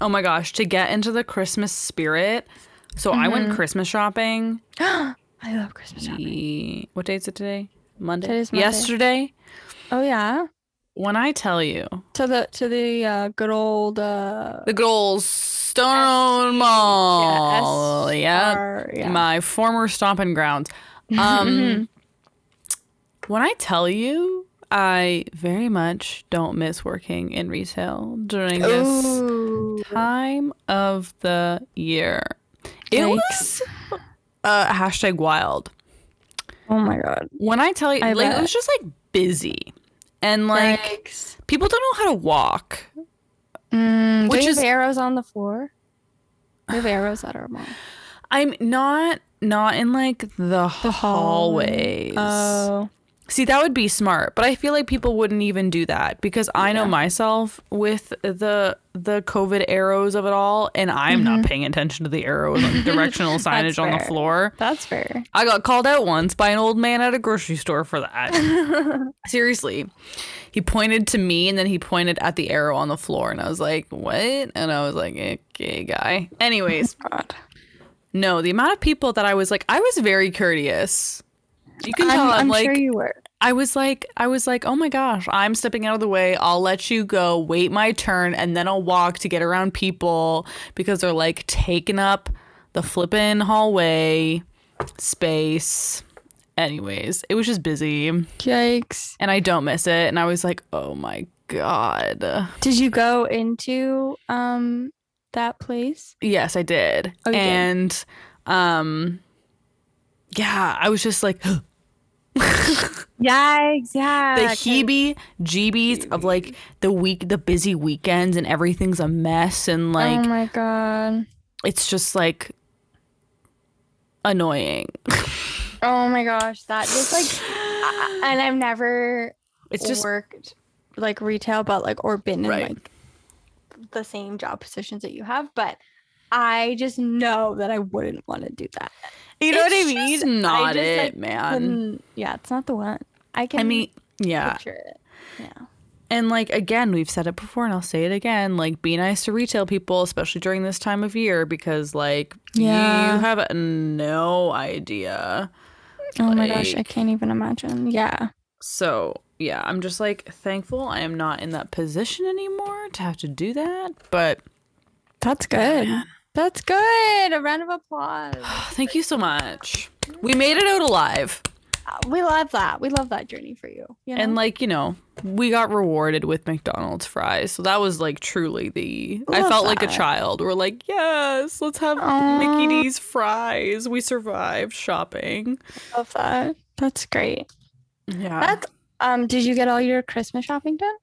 Oh my gosh, to get into the Christmas spirit. So I went Mm-hmm. Christmas shopping. I love Christmas shopping. What day is it today? Monday. Today's Monday. Yesterday. Oh yeah. When I tell you To the to the uh, good old uh the good old Stone Mall. Yeah. SR, yeah. My former stomping grounds. Um, when I tell you, I very much don't miss working in retail during this Ooh. Time of the year. It Yikes. was uh, hashtag wild. Oh my god. When I tell you, I like, it was just like busy, and like Yikes. people don't know how to walk. Mm, Which is- arrows on the floor? We have arrows at our mall. I'm not not in like the, The hallways. Oh. See, that would be smart, but I feel like people wouldn't even do that because I know myself with the the COVID arrows of it all, and I'm not mm-hmm. paying attention to the arrows and directional signage on the floor. That's fair. I got called out once by an old man at a grocery store for that. Seriously. He pointed to me and then he pointed at the arrow on the floor and I was like, "What?" And I was like, "Okay, guy." Anyways, God. no, the amount of people that I was like, I was very courteous. You can tell I'm, I'm, I'm like sure you were. I was like, I was like, oh my gosh, I'm stepping out of the way. I'll let you go, wait my turn, and then I'll walk to get around people because they're like taking up the flippin' hallway space. Anyways, it was just busy Yikes. and I don't miss it. And I was like, oh my God. Did you go into um that place? Yes, I did. Oh, you did? and um yeah, I was just like Yikes, yeah. the heebie jeebies of like the week the busy weekends and everything's a mess and oh like oh my god. it's just like annoying Oh my gosh. That just like I- and I've never it's just worked like retail but like or been in Right. like the same job positions that you have, but I just know that I wouldn't want to do that. You know what I it's mean? just not just, it like, man yeah, it's not the one. I can i mean yeah picture it. Yeah. and like again we've said it before and i'll say it again like be nice to retail people especially during this time of year because like Yeah. you have no idea Oh my gosh, I can't even imagine. Yeah. So yeah, I'm just like thankful I am not in that position anymore to have to do that. But That's good. That's good. A round of applause. thank you so much. We made it out alive. Uh, we love that. We love that journey for you. you know? And like, you know, we got rewarded with McDonald's fries. So that was like truly the I Love felt like a child. We're like, yes, let's have Aw. Mickey D's fries. We survived shopping. love that. That's great. Yeah. That's um. Did you get all your Christmas shopping done?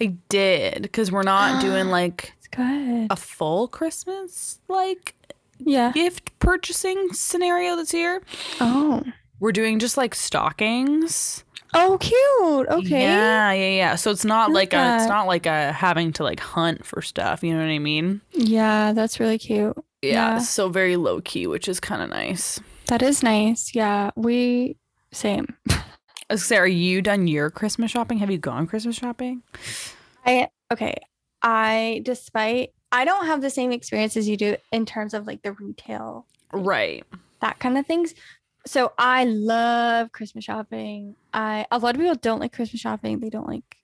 I did because we're not doing like It's good. a full Christmas like Yeah. gift purchasing scenario this year. Oh. We're doing just like stockings. Oh, cute. Okay. Yeah, yeah, yeah. So it's not Love like a it's not like a having to like hunt for stuff, you know what I mean? Yeah, that's really cute. Yeah. Yeah. So very low key, which is kind of nice. That is nice. Yeah, we same. Are you done your Christmas shopping? Have you gone Christmas shopping? I okay. I despite I don't have the same experience as you do in terms of like the retail Right. that kind of things. So I love Christmas shopping. I a lot of people don't like Christmas shopping. They don't like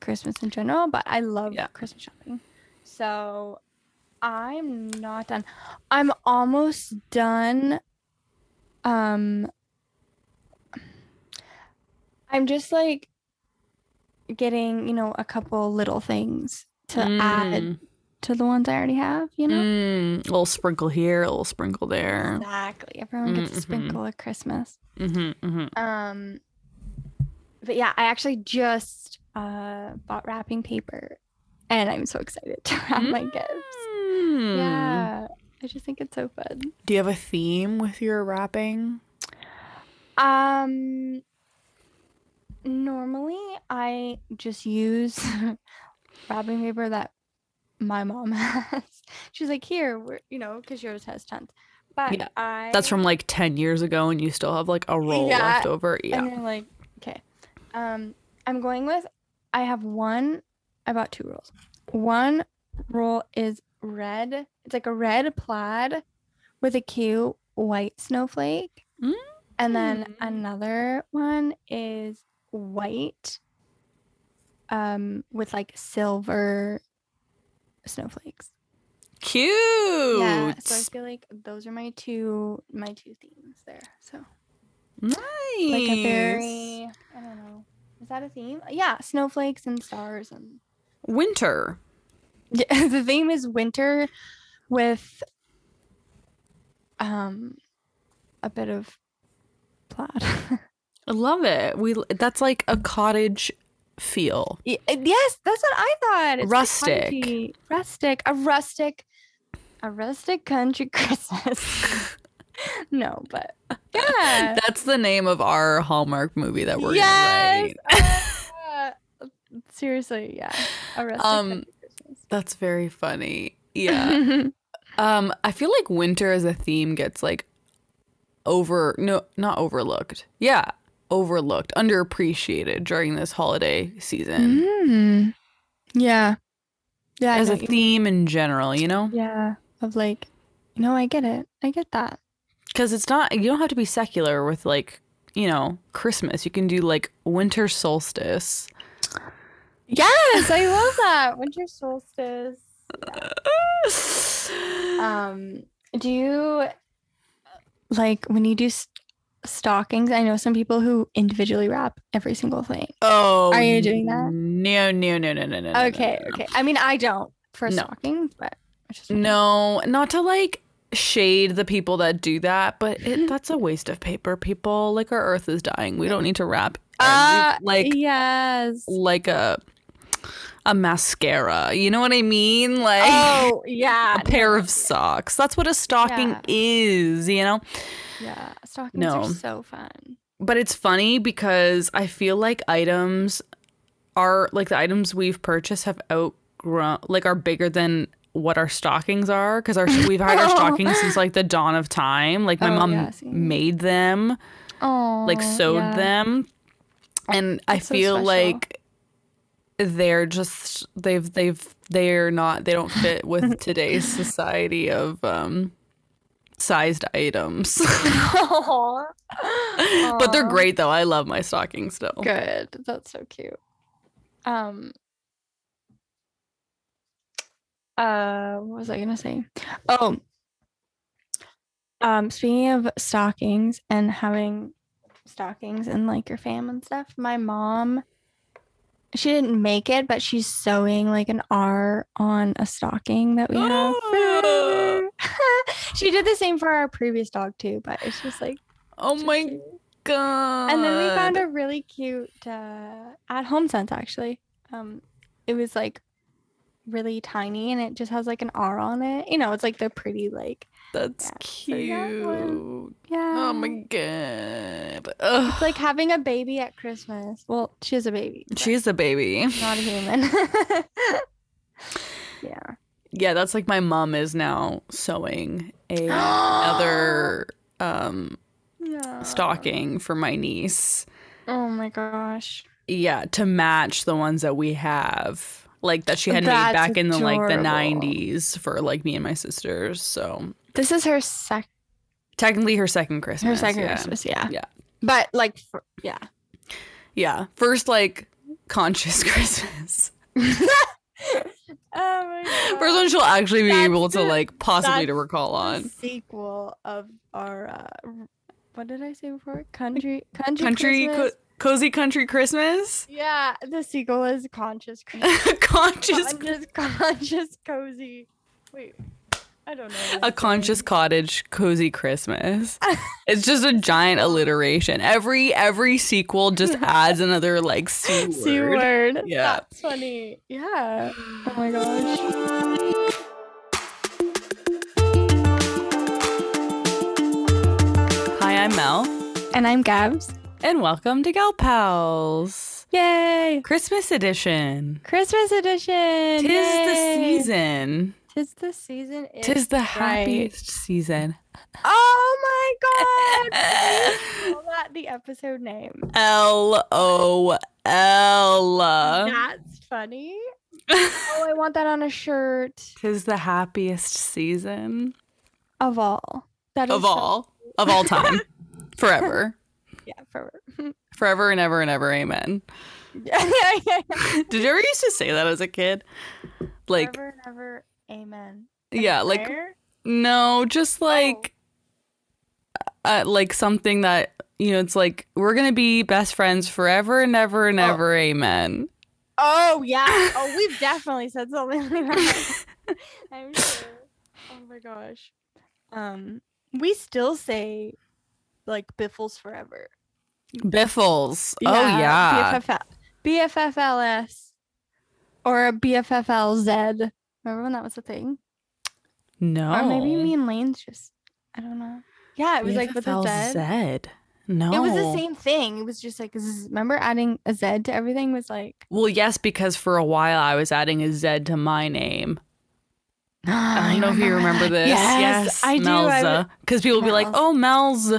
Christmas in general, but I love Yeah. Christmas shopping. So I'm not done. I'm almost done. Um I'm just like getting, you know, a couple little things to add Mm. to the ones I already have, you know? Mm, a little sprinkle here, a little sprinkle there. Exactly. Everyone gets Mhm. a sprinkle at Christmas. Mm-hmm, mm-hmm. Um, but yeah, I actually just uh bought wrapping paper, and I'm so excited to wrap my gifts. Mm. Yeah, I just think it's so fun. Do you have a theme with your wrapping? Um, normally I just use wrapping paper that my mom has. She's like, here, we're you know, because yours has tons. But Yeah, I That's from like 10 years ago and you still have like a roll Yeah, left over. Yeah. And you're like, okay. Um, I'm going with I have one I bought two rolls. One roll is red. It's like a red plaid with a cute white snowflake. And then Mm. another one is white um with like silver snowflakes. Cute. Yeah, so I feel like those are my two my two themes there. So nice. like a very I don't know. Is that a theme? Yeah, snowflakes and stars and winter. Yeah, the theme is winter with um a bit of plaid. I love it. We that's like a cottage feel. Uh, yes, that's what I thought. It's Rustic. cottagey. rustic, a rustic, a rustic country Christmas. no, but yeah, That's the name of our Hallmark movie that we're yes. uh, seriously, yeah, a rustic Um, country Christmas. That's very funny. Yeah. um, I feel like winter as a theme gets like over no not overlooked. Yeah. Overlooked, underappreciated during this holiday season. Mm. Yeah, yeah, As a what you mean. theme in general, you know? Yeah, of like, no, I get it. I get that. Because it's not you don't have to be secular with like, you know, Christmas. You can do like winter solstice. Yes, I love that. Winter solstice. Um, do you like when you do stockings? I know some people who individually wrap every single thing. Oh, Are you doing that? No, no, no, no, no, no. Okay, no, no. okay. I mean, I don't for No. stockings, but just No, not to like shade the people that do that, but it, that's a waste of paper. People like our Earth is dying. We don't need to wrap every- Uh, like yes. like a a mascara. You know what I mean? Like Oh yeah, a pair of socks. That's what a stocking Yeah. is. You know. Yeah. Stockings No. are so fun. But it's funny because I feel like items are like the items we've purchased have outgrown like are bigger than what our stockings are because our we've had our stockings since like the dawn of time. Like my Oh, mom yeah, made them, Oh, like sewed yeah. them, and I That's so feel special. like they're just they've they've they're not they don't fit with today's society of um sized items. But they're great though. I love my stockings still. Good. That's so cute. Um uh what was I gonna say? Oh. Um speaking of stockings and having stockings and like your fam and stuff, my mom she didn't make it, but she's sewing like an R on a stocking that we have. Oh. she did the same for our previous dog too, but it's just like Oh so my cute. god. And then we found a really cute uh, at HomeSense actually. Um, it was like really tiny and it just has like an R on it. You know, it's like the pretty like That's yeah, so cute. yeah. Oh my god. Ugh. It's like having a baby at Christmas. Well, she has a baby. She's a baby. not a human. yeah. Yeah, that's like my mom is now sewing a another um Yeah. stocking for my niece. Oh my gosh. Yeah, to match the ones that we have. Like that she had made That's back in the like the 90s for like me and my sisters. So, This is her sec technically her second Christmas. her second yeah. Christmas, yeah. Yeah. But like for, yeah. Yeah, first like conscious Christmas. oh my god. First one she'll actually be That's able to the- like possibly to recall on. sequel of our uh, what did I say before? Country country Country co- cozy country Christmas. yeah, the sequel is conscious Christmas. conscious conscious conscious cozy. Wait. I don't know. a conscious cottage cozy Christmas. It's just a giant alliteration. Every every sequel just adds another like c word. C word. Yeah. That's funny. Yeah. Oh my gosh. Hi, I'm Mel, And I'm Gabs. and welcome to Gal Pals Yay! Christmas edition. Christmas edition. Tis the season. Tis the season. Tis is the right. happiest season. Oh my god! Call that the episode name. L O L. That's funny. oh, I want that on a shirt Tis the happiest season of all. That of so- all of all time, forever, yeah, forever. forever and ever and ever. Amen. yeah. yeah. Did you ever used to say that as a kid? Like, forever and ever. Amen. yeah, like Prayer? no, just like, uh, like something that you know. It's like we're gonna be best friends forever and ever and Oh. ever. Amen. Oh yeah. Oh, we've definitely said something like that. I'm sure. Oh my gosh. Um, we still say like biffles forever. Biffles. Oh yeah. BFFL, BFFLS or a BFFLZ. Remember when that was a thing? No. Or maybe me and Lane's just I don't know. Yeah, it was like with a Z. No. It was the same thing. It was just like remember adding a Z to everything was like Well, yes, because for a while I was adding a Z to my name. I don't know if you remember this. Yes, I do. I Melza. Because uh, people would be like, oh, Mel's,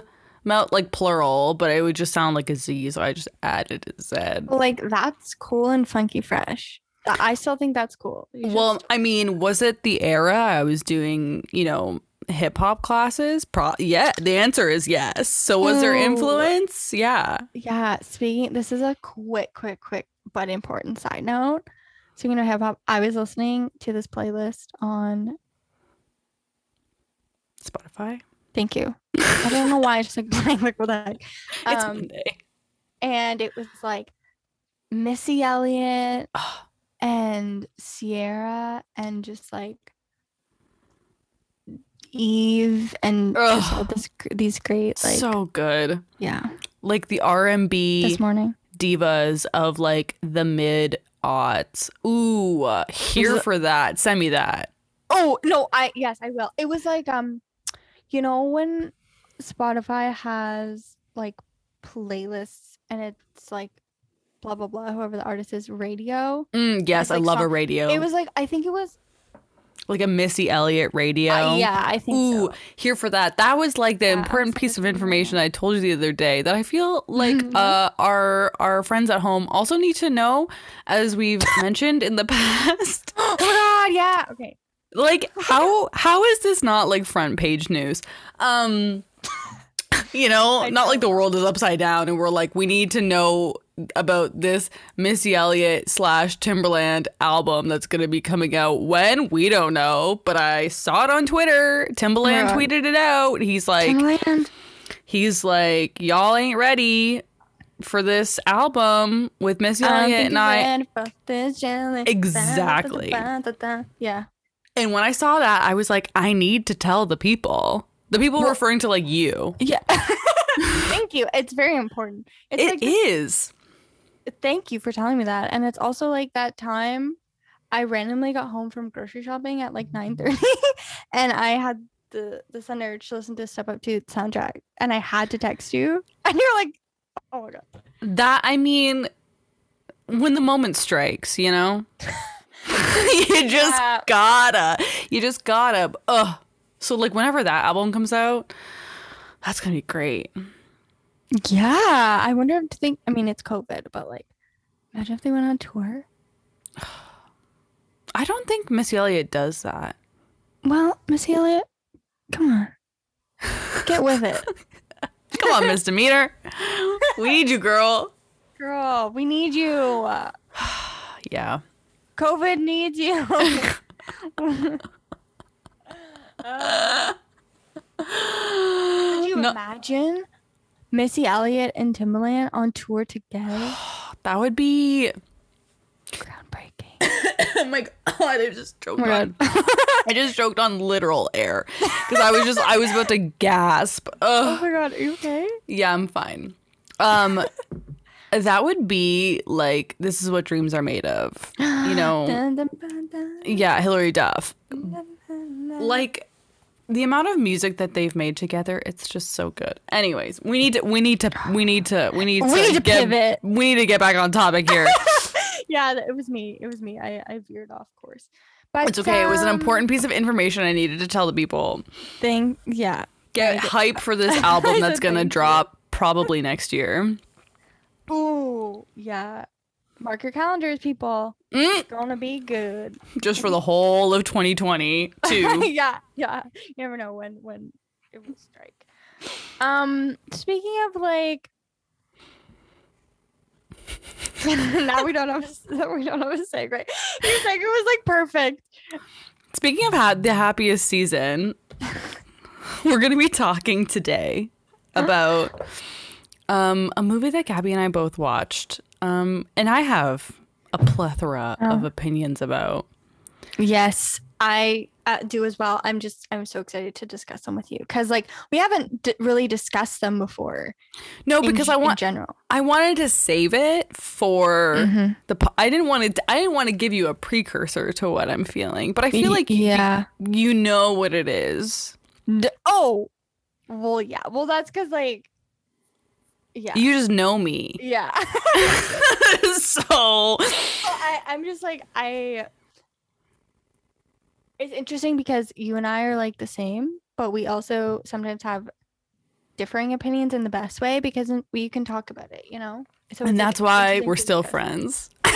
Mel, like plural, but it would just sound like a Z, so I just added a Z. like that's cool and funky fresh. I still think that's cool. You Well, still- I mean, was it the era I was doing, you know, hip hop classes? Pro- yeah, the answer is yes. So was there influence? Yeah. yeah. Speaking, this is a quick, quick, quick, but important side note. Speaking of hip hop, I was listening to this playlist on. Spotify. Thank you. I don't know why I just like blank. Like what the heck? It's Um, Monday. and it was like Missy Elliott. And Ciara and just like Eve and just all Ugh. this these great like so good. yeah Like the R&B this morning. divas of like the mid aughts. Ooh, uh, here for that. Send me that. Oh no, I yes I will. It was like um, you know when Spotify has like playlists and it's like blah blah blah whoever the artist is radio. Mm, yes, It's I like love a radio. It was like I think it was like a Missy Elliott radio. uh, yeah I think Ooh, so. here for that. That was like the Yeah, important piece of information I told you the other day that I feel like Mhm. uh, our our friends at home also need to know, as we've mentioned in the past. oh my god yeah okay like how how is this not like front page news? Um, you know, I not like the world is upside down and we're like we need to know about this Missy Elliott slash Timbaland album that's gonna be coming out when we don't know, but I saw it on Twitter. Timbaland Yeah. tweeted it out. He's like Timbaland. he's like y'all ain't ready for this album with Missy Elliott and I. ready for this challenge. Exactly. Yeah. And when I saw that, I was like, I need to tell the people. The people Well- referring to like you. Yeah. thank you. It's very important. It's It like is. thank you for telling me that. And it's also like that time I randomly got home from grocery shopping at like 9:30 and I had the the Sun urge to listen to Step Up 2 soundtrack and I had to text you and you're like, "Oh my god." That I mean, when the moment strikes, you know, you just Yeah. gotta, you just gotta. Ugh. So like, whenever that album comes out, that's gonna be great. Yeah, I wonder if to think I mean it's COVID, but like imagine if they went on tour. I don't think Missy Elliott does that. Well, Miss Elliott, come on. Get with it. Come on, Misdemeanor. We need you, girl. Girl, we need you. Yeah. COVID needs you. Could you No. imagine Missy Elliott and Timbaland on tour together? That would be. Groundbreaking. oh my god! I just choked Oh on. I just choked on literal air because I was just I was about to gasp. oh my god, are you okay? Yeah, I'm fine. Um, that would be like this is what dreams are made of. You know, Dun, dun, dun, yeah, Hilary Duff. Like the amount of music that they've made together, it's just so good. Anyways, we need to we need to we need to we need to, We need to get, pivot. We need to get back on topic here. yeah, it was me. It was me. I, I veered off course. But it's okay. It was an um, important piece of information I needed to tell the people. thing. Yeah. Get hype for this album that's gonna drop probably next year. Ooh, yeah. Mark your calendars, people. Mm, It's gonna be good. just for the whole of 2020 too. yeah, yeah. You never know when when it will strike. Um, speaking of like, now we don't have we don't have a segue. Your segue was like perfect. Speaking of ha- the happiest season, we're going to be talking today about um, a movie that Gabby and I both watched. Um, and I have a plethora of Oh. opinions about. Yes, I uh, do as well. I'm just I'm so excited to discuss them with you because like we haven't d- really discussed them before. No, because g- I in want general. I wanted to save it for Mhm. the po- I didn't want to I didn't want to give you a precursor to what I'm feeling, but I feel like yeah. you know what it is. D- oh, well, yeah. Well, that's because like, yeah, You just know me. yeah. so I, I'm just like I. It's interesting because you and I are like the same, but we also sometimes have differing opinions in the best way because we can talk about it, you know. So and it's, like, that's why we're still friends.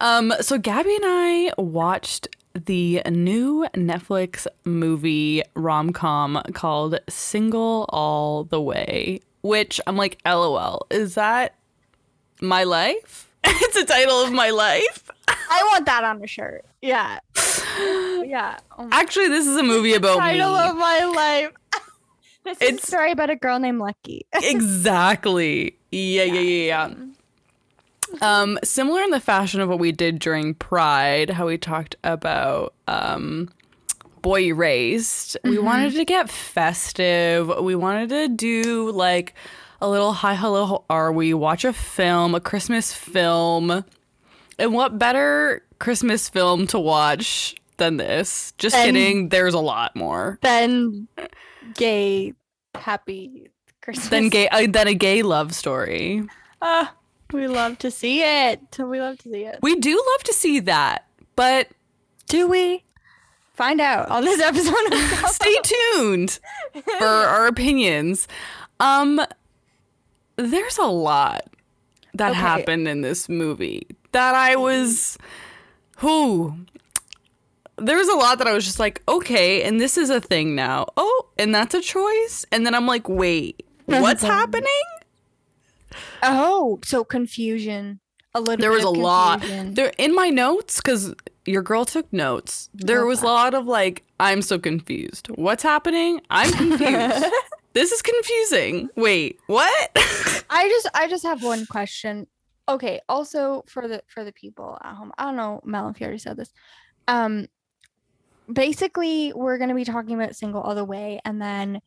um, so Gabby and I watched the new Netflix movie rom com called Single All the Way, which I'm like, LOL, is that my life? it's a title of my life. I want that on a shirt. Yeah, yeah. Oh Actually, this is a movie about me. title of my life. this is a It's- story about a girl named Lucky. exactly. Yeah, yeah, yeah, yeah. Um, similar in the fashion of what we did during Pride, how we talked about um, Boy Erased. We wanted to get festive. We wanted to do like a little hi, hello, how are we? Watch a film, a Christmas film. And what better Christmas film to watch than this? Just Than- kidding. There's a lot more then gay, happy Christmas. than gay uh, than a gay love story. Ah, we love to see it. We love to see it. We do love to see that, but Do we? Find out on this episode of stay tuned for our opinions. Um, there's a lot that Okay. happened in this movie that I was, who. there was a lot that I was just like, okay, and this is a thing now. Oh, and that's a choice. And then I'm like, wait, what's happening? Oh, so confusion. A little. There was a of lot confusion. there in my notes because your girl took notes. There was a lot of like, I'm so confused. What's happening? I'm confused. this is confusing. Wait, what? I just, I just have one question. Okay. Also, for the for the people at home, I don't know, Mel, if you already said this. Um, basically, we're gonna be talking about single all the way, and then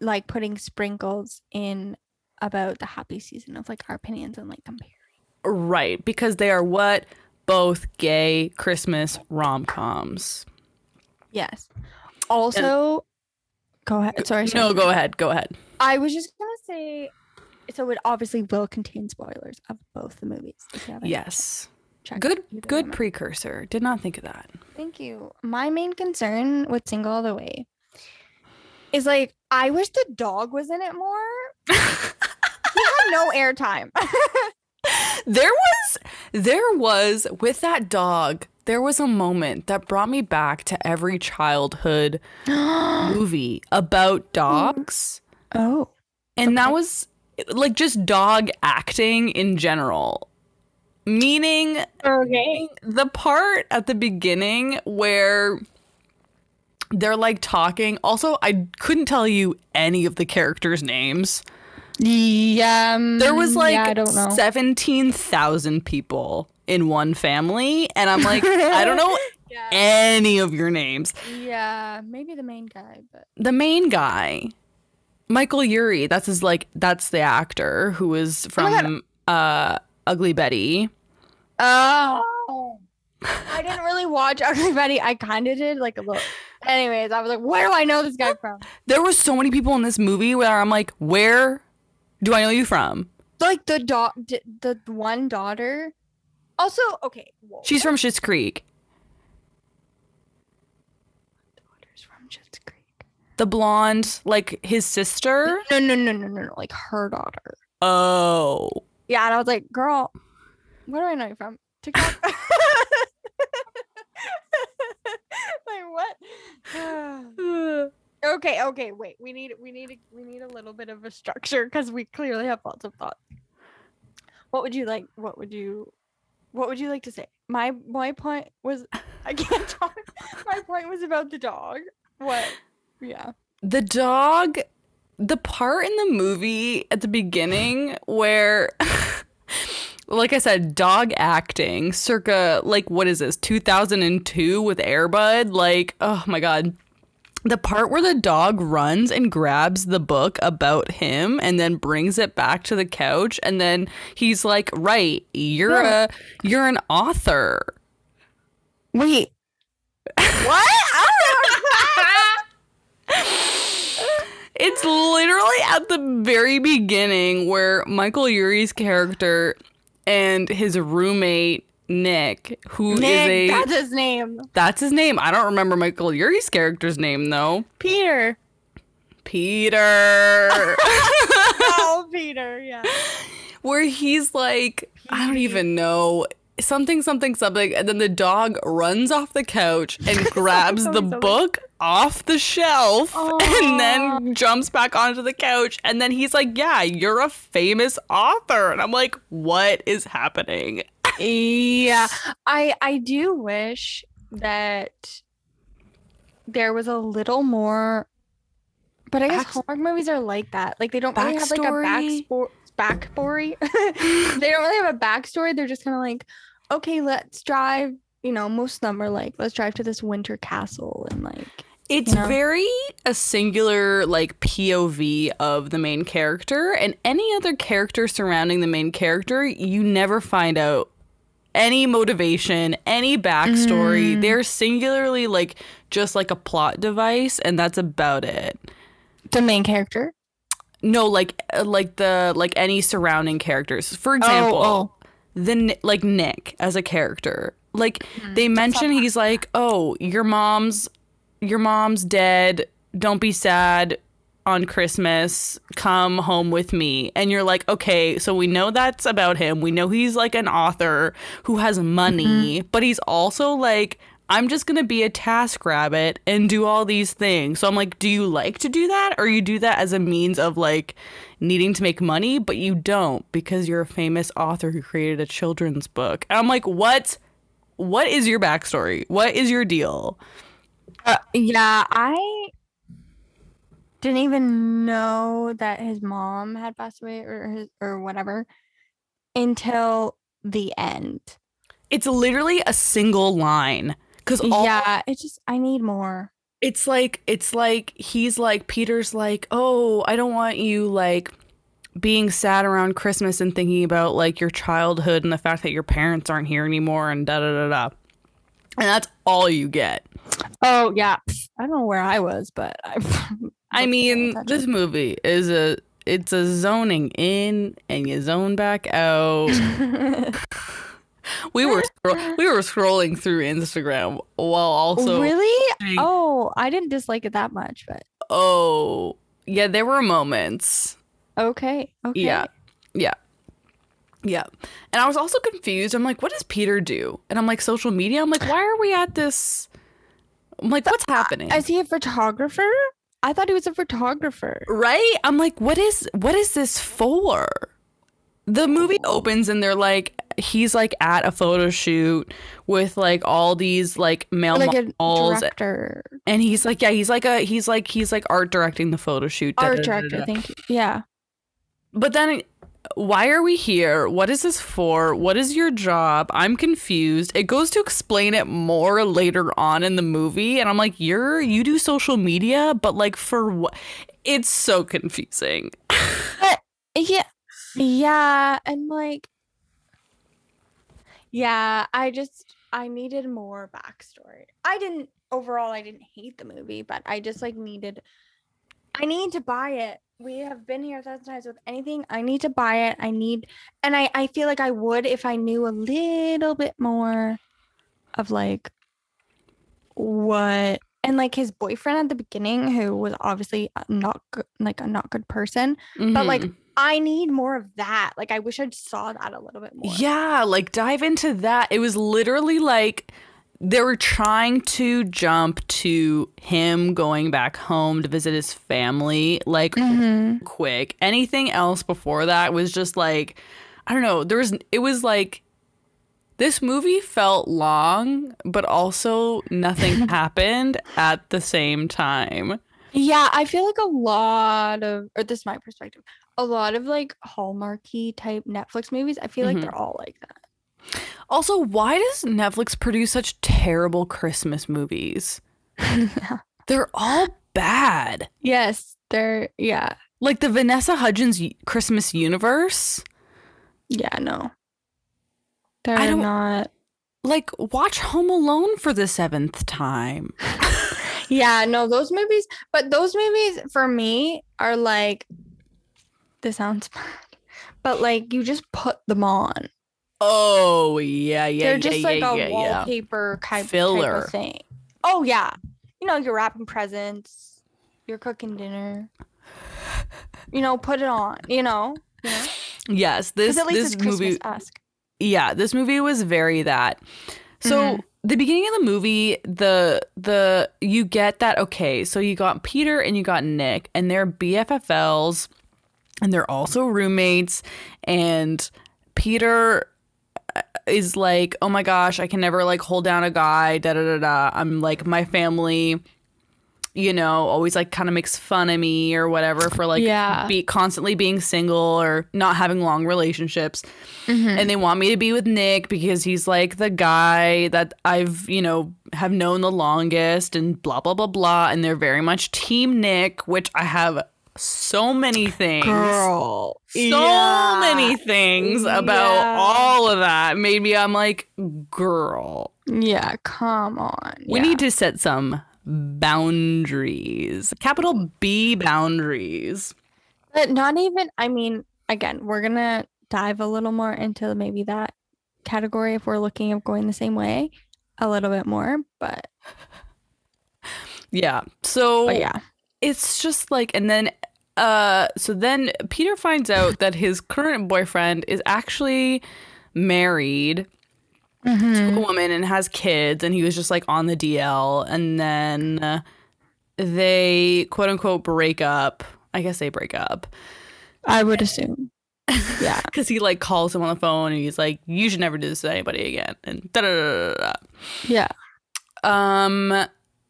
like putting sprinkles in about the happy season of like our opinions and like comparing. right, because they are what both gay Christmas rom coms. Yes. Also, go ahead. Sorry. sorry. No, go ahead. Go ahead. I was just gonna say, so it obviously will contain spoilers of both the movies. if you haven't Yes. checked Good. Good precursor. Did not think of that. Thank you. My main concern with Single All the Way is like I wish the dog was in it more. He had no airtime. There was there was with that dog, there was a moment that brought me back to every childhood movie about dogs. oh. And that was like just dog acting in general. Meaning Okay. the part at the beginning where they're like talking. Also, I couldn't tell you any of the characters' names. Yeah. um, There was like yeah, I don't know. 17,000 people in one family. And I'm like, I don't know Yeah. any of your names. yeah, maybe the main guy, but The main guy, Michael Urie, that's his like, that's the actor who is Oh from uh, Ugly Betty. oh. I didn't really watch Ugly Betty. I kind of did, like a little. Anyways, I was like, where do I know this guy from? There were so many people in this movie where I'm like, where do I know you from? Like the dog, the one daughter. Also, okay. whoa, She's from Schitt's Creek. daughter's from Schitt's Creek. The blonde, like his sister. No, no, no, no, no, no. Like her daughter. Oh. Yeah, and I was like, girl, where do I know you from? TikTok. like what? okay, okay, wait. We need we need we need a little bit of a structure because we clearly have lots of thoughts. What would you like? What would you what would you like to say? My my point was I can't talk. My point was about the dog. What? Yeah. The dog, the part in the movie at the beginning where, like I said, dog acting, circa, like, what is this, 2002 with Air Bud? Like, oh my God. The part where the dog runs and grabs the book about him and then brings it back to the couch and then he's like, "Right, you're Yeah. a you're an author." Wait. what? It's literally at the very beginning where Michael Urie's character and his roommate Nick, who is Nick, a that's his name. that's his name. I don't remember Michael Urie's character's name though. Peter. Peter. oh, Peter. Yeah. where he's like, I don't even know. Something, something, something, and then the dog runs off the couch and grabs the book off the shelf and then jumps back onto the couch. And then he's like, Yeah, you're a famous author. And I'm like, What is happening? Yeah i i do wish that there was a little more but i guess Back- hallmark movies are like that like they don't really have like a Backstory? backstory they don't really have a backstory they're just kind of like okay let's drive you know most of them are like let's drive to this winter castle and like It's know? very a singular like POV of the main character, and any other character surrounding the main character, you never find out any motivation, any backstory. Mm. They're singularly like just like a plot device, and that's about it. the main character No, like uh, like the like any surrounding characters. For example, oh. the like Nick as a character. Like Hmm. they mention he's like, "Oh, your mom's your mom's dead. Don't be sad on Christmas. Come home with me." And you're like, "Okay, so we know that's about him. We know he's like an author who has money, but he's also like I'm just going to be a task rabbit and do all these things." So I'm like, "Do you like to do that or you do that as a means of like needing to make money, but you don't because you're a famous author who created a children's book?" And I'm like, "What what is your backstory? What is your deal?" Uh, yeah, I didn't even know that his mom had passed away or his, or whatever until the end. It's literally a single line because yeah, it's just I need more. it's like it's like he's like Peter's like, "Oh, I don't want you like being sad around Christmas and thinking about like your childhood and the fact that your parents aren't here anymore and da da da da." And that's all you get. Oh yeah, I don't know where I was, but I. I mean, this movie is a it's a zoning in and you zone back out. we were scro- we were scrolling through Instagram while also really? doing- Oh, I didn't dislike it that much, but oh yeah, there were moments. okay, okay. Yeah. Yeah. Yeah. And I was also confused. I'm like, what does Peter do? And I'm like, social media? I'm like, why are we at this? I'm like, what's happening? Is he a photographer? I thought he was a photographer. right? I'm like, what is what is this for? The movie oh. opens and they're like he's like at a photo shoot with like all these like male Like models director, and he's like yeah, he's like a he's like he's like art directing the photo shoot. da, art da, da, director. Thank you. Yeah. But then why are we here? What is this for? What is your job? I'm confused. It goes to explain it more later on in the movie and I'm like, "You're you do social media, but like for what?" It's so confusing. But yeah, yeah, and like, yeah, I just I needed more backstory. I didn't overall. I didn't hate the movie, but I just like needed. I need to buy it. We have been here a thousand times with anything. I need to buy it. I need, and I I feel like I would if I knew a little bit more of like what and like his boyfriend at the beginning who was obviously not good like a not good person But, like, Mhm. I need more of that. Like I wish I saw that a little bit more. Yeah, like dive into that. It was literally like they were trying to jump to him going back home to visit his family like Mhm. quick. Anything else before that was just like I don't know, there was it was like this movie felt long, but also nothing happened at the same time. Yeah, I feel like a lot of, or this is my perspective, a lot of like Hallmarky type Netflix movies, I feel Mhm. like they're all like that. Also, why does Netflix produce such terrible Christmas movies? They're all bad. yes, they're, yeah, Like the Vanessa Hudgens Christmas universe. yeah, no. They're I don't- not. Like, watch Home Alone for the seventh time. Yeah, no, those movies, but those movies for me are like, this sounds bad, but like you just put them on. Oh yeah, yeah, yeah. They're just yeah, like yeah, a yeah. wallpaper kind type of thing. Oh yeah, you know you're wrapping presents, you're cooking dinner. You know, put it on. You know, you know, Yes, this at least this it's movie. Esque. yeah, this movie was very that. So Mhm. the beginning of the movie, the the you get that okay. So you got Peter and you got Nick, and they're BFFLs, and they're also roommates. And Peter is like, oh my gosh, I can never like hold down a guy. Da da da da. I'm like my family. You know, always like kind of makes fun of me or whatever for like Yeah. be constantly being single or not having long relationships Mm-hmm. and they want me to be with Nick because he's like the guy that I've, you know, have known the longest and blah blah blah blah and they're very much team Nick, which I have so many things. Girl, So Yeah. many things mm, about Yeah. all of that made me I'm like, girl, Yeah, come on. we yeah. need to set some boundaries. Capital B boundaries. But not even, I mean, again, we're going to dive a little more into maybe that category if we're looking at going the same way a little bit more. But, Yeah. So but yeah. it's just like and then uh so then peter finds out that his current boyfriend is actually married Mm-hmm. to a woman and has kids and he was just like on the dl and then they quote unquote break up i guess they break up I would assume. Yeah. because he like calls him on the phone and he's like you should never do this to anybody again and da da da da da Yeah. Um,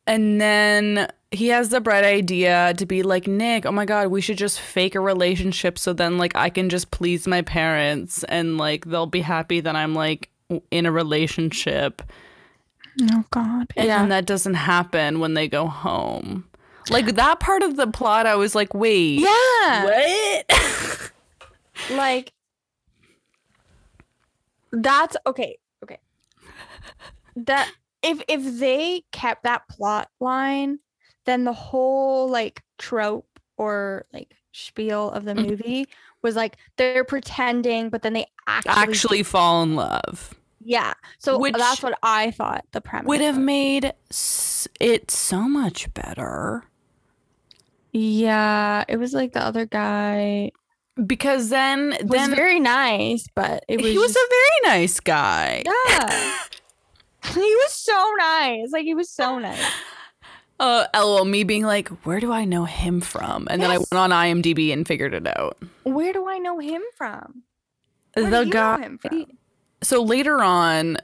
and then he has the bright idea to be like, Nick, oh my God, we should just fake a relationship so then, like, I can just please my parents and, like, they'll be happy that I'm, like, in a relationship. Oh, God. And yeah. then that doesn't happen when they go home. Like, that part of the plot, I was like, wait, yeah. what? Like, that's okay. Okay. That if if they kept that plot line, then the whole like trope or like spiel of the Mhm. movie was like they're pretending, but then they actually, Actually fall in love. yeah. So Which that's what I thought the premise Would have was. made it so much better. Yeah, it was like the other guy Because then, was then very nice, but it was he was just- a very nice guy. yeah. he was so nice. Like he was so nice. Uh, lol, me being like, where do I know him from? And then I went on IMDb and figured it out. Where do I know him from? Where the guy. from? So later on,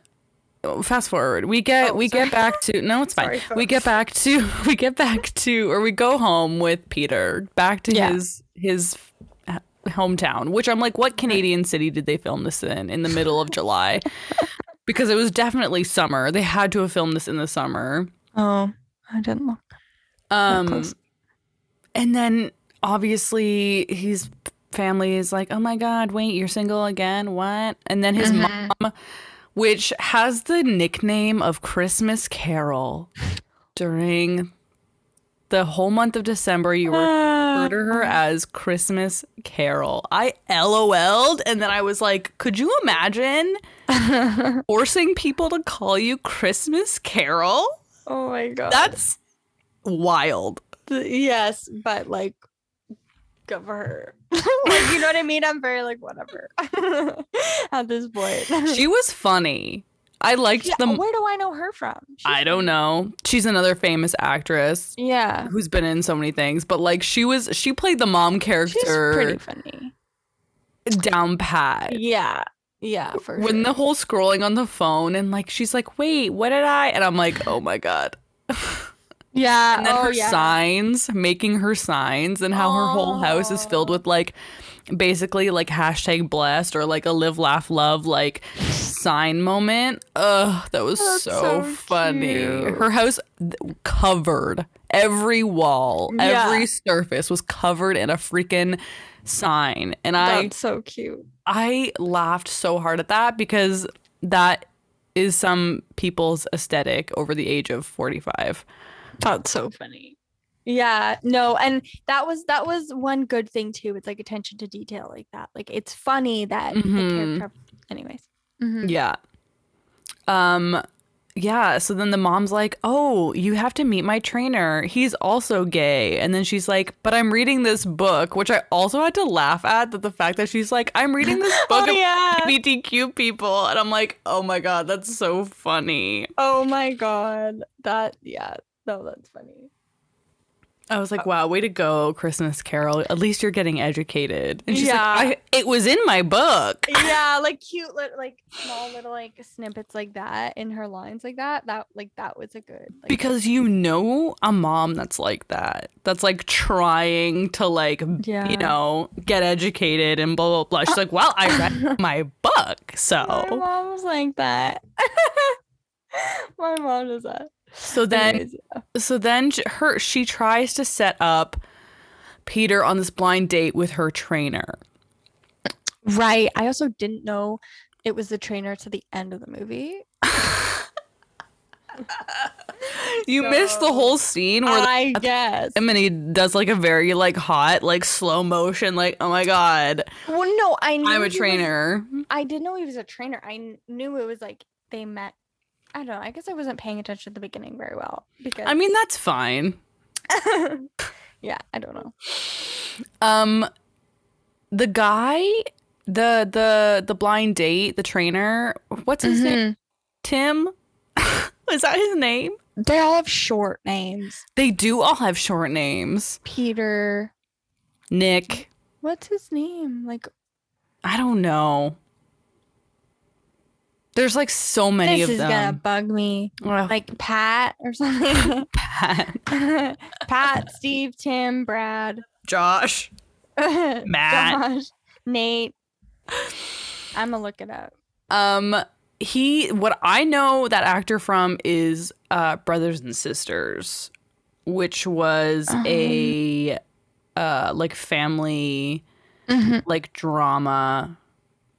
fast forward, we get Oh, we sorry. get back to no, it's fine. Sorry, we get back to we get back to or we go home with Peter back to Yeah. his his hometown. Which I'm like, what Canadian city did they film this in in the middle of July? Because it was definitely summer. They had to have filmed this in the summer. Oh, I didn't look. Um, and then obviously his family is like, "Oh my god, wait, you're single again? What?" And then his Mhm. mom, which has the nickname of Christmas Carol, during the whole month of December, you refer to her as Christmas Carol. I LOL'd, and then I was like, "Could you imagine forcing people to call you Christmas Carol? Oh my god. That's wild." Yes, but like good for her. like, you know what I mean? I'm very like whatever at this point. She was funny. I liked Yeah, the. where do I know her from? She's- I don't know. She's another famous actress Yeah, who's been in so many things, but like she was, she played the mom character. she's pretty funny. down pat. Yeah, yeah, for When sure. the whole scrolling on the phone and like she's like, wait, what did I? And I'm like, oh my god. yeah, And then oh her yeah. signs, making her signs, and how her whole house is filled with like basically like hashtag blessed or like a live, laugh, love like sign moment. Ugh, that was so, so funny. cute. Her house th- covered every wall, Yeah. every surface was covered in a freaking sign. And I That's so cute. I laughed so hard at that because that is some people's aesthetic over the age of 45. That's so funny. Yeah, no, and that was that was one good thing too. It's like attention to detail like that. Like it's funny that the Mhm. character. Anyways, Mhm. Yeah. Um yeah, so then the mom's like, "Oh, you have to meet my trainer. He's also gay." And then she's like, "But I'm reading this book," which I also had to laugh at that the fact that she's like, "I'm reading this oh, book oh of yeah. LGBTQ people." And I'm like, "Oh my god, that's so funny." Oh my god. That yeah. No, that's funny. I was like, uh, "Wow, way to go, Christmas Carol. At least you're getting educated." And she's Yeah. like, I, "It was in my book." Yeah, like cute little like small little like snippets like that in her lines like that. That like that was a good like, because you know a mom that's like that that's like trying to like Yeah. you know get educated and blah blah blah she's like well i read my book so mom was like that. my mom does that. So then so then her she tries to set up peter on this blind date with her trainer Right. I also didn't know it was the trainer to the end of the movie. you missed the whole scene where the- I guess. him and he does like a very like hot like slow motion like oh my god Well, no, I knew i'm he a was- trainer I didn't know he was a trainer. I knew it was like they met. I don't know. I guess I wasn't paying attention at the beginning very well because i mean that's fine yeah, I don't know. Um, the guy, the the the blind date, the trainer. What's his name? Tim. Is that his name? They all have short names. They do all have short names. Peter. Nick. What's his name? Like I don't know. There's like so many this of them. This is gonna bug me. Ugh, Like Pat or something. Pat, Pat, Steve, Tim, Brad, Josh. Matt. Josh, Nate. I'm gonna look it up. Um, he. What I know that actor from is uh, Brothers and Sisters, which was a uh like family like drama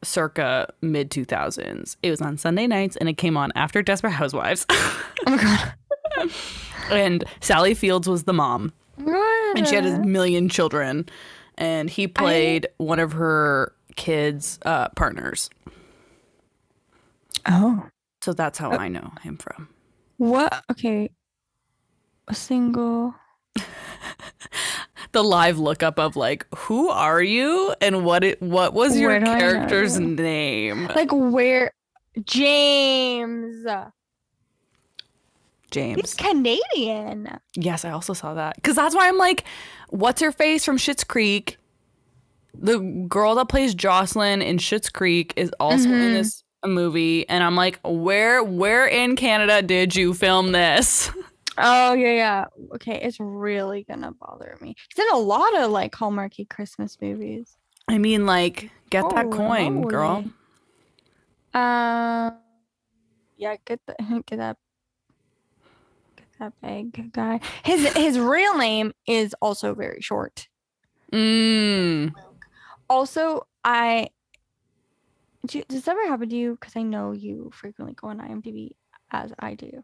circa mid 2000s. It was on Sunday nights and it came on after Desperate Housewives. Oh my god. and Sally Fields was the mom and she had a million children and he played one of her kids uh partners. Oh. So that's how I know him from. What? Okay. A single. The live lookup of like who are you and what it what was your Where do I know character's name? Like where? James. He's James. Canadian. Yes, I also saw that. Cuz that's why I'm like what's her face from Schitt's Creek? The girl that plays Jocelyn in Schitt's Creek is also in Mhm. this movie and I'm like where where in Canada did you film this? Oh yeah, yeah. Okay, it's really gonna bother me. He's in a lot of like Hallmarky Christmas movies. I mean like get that Holy coin, girl. Uh, yeah, get the get that get that bag guy. His his real name is also very short. Mm. Also, I do, does this ever happen to you? Because I know you frequently go on IMDb as I do,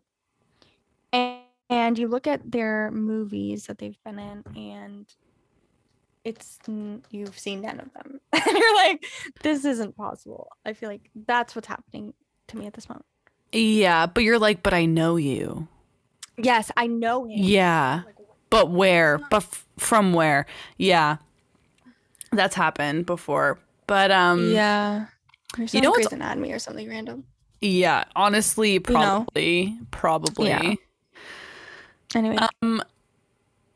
and and you look at their movies that they've been in, and it's you've seen none of them, and you're like, this isn't possible. I feel like that's what's happening to me at this moment. Yeah, but you're like but I know you. Yes, I know him. Yeah. Like, But where? But f- from where? Yeah. That's happened before. But um yeah. You know what's- Grey's Anatomy or something random. yeah, honestly, know? probably probably. Yeah. Anyway, Um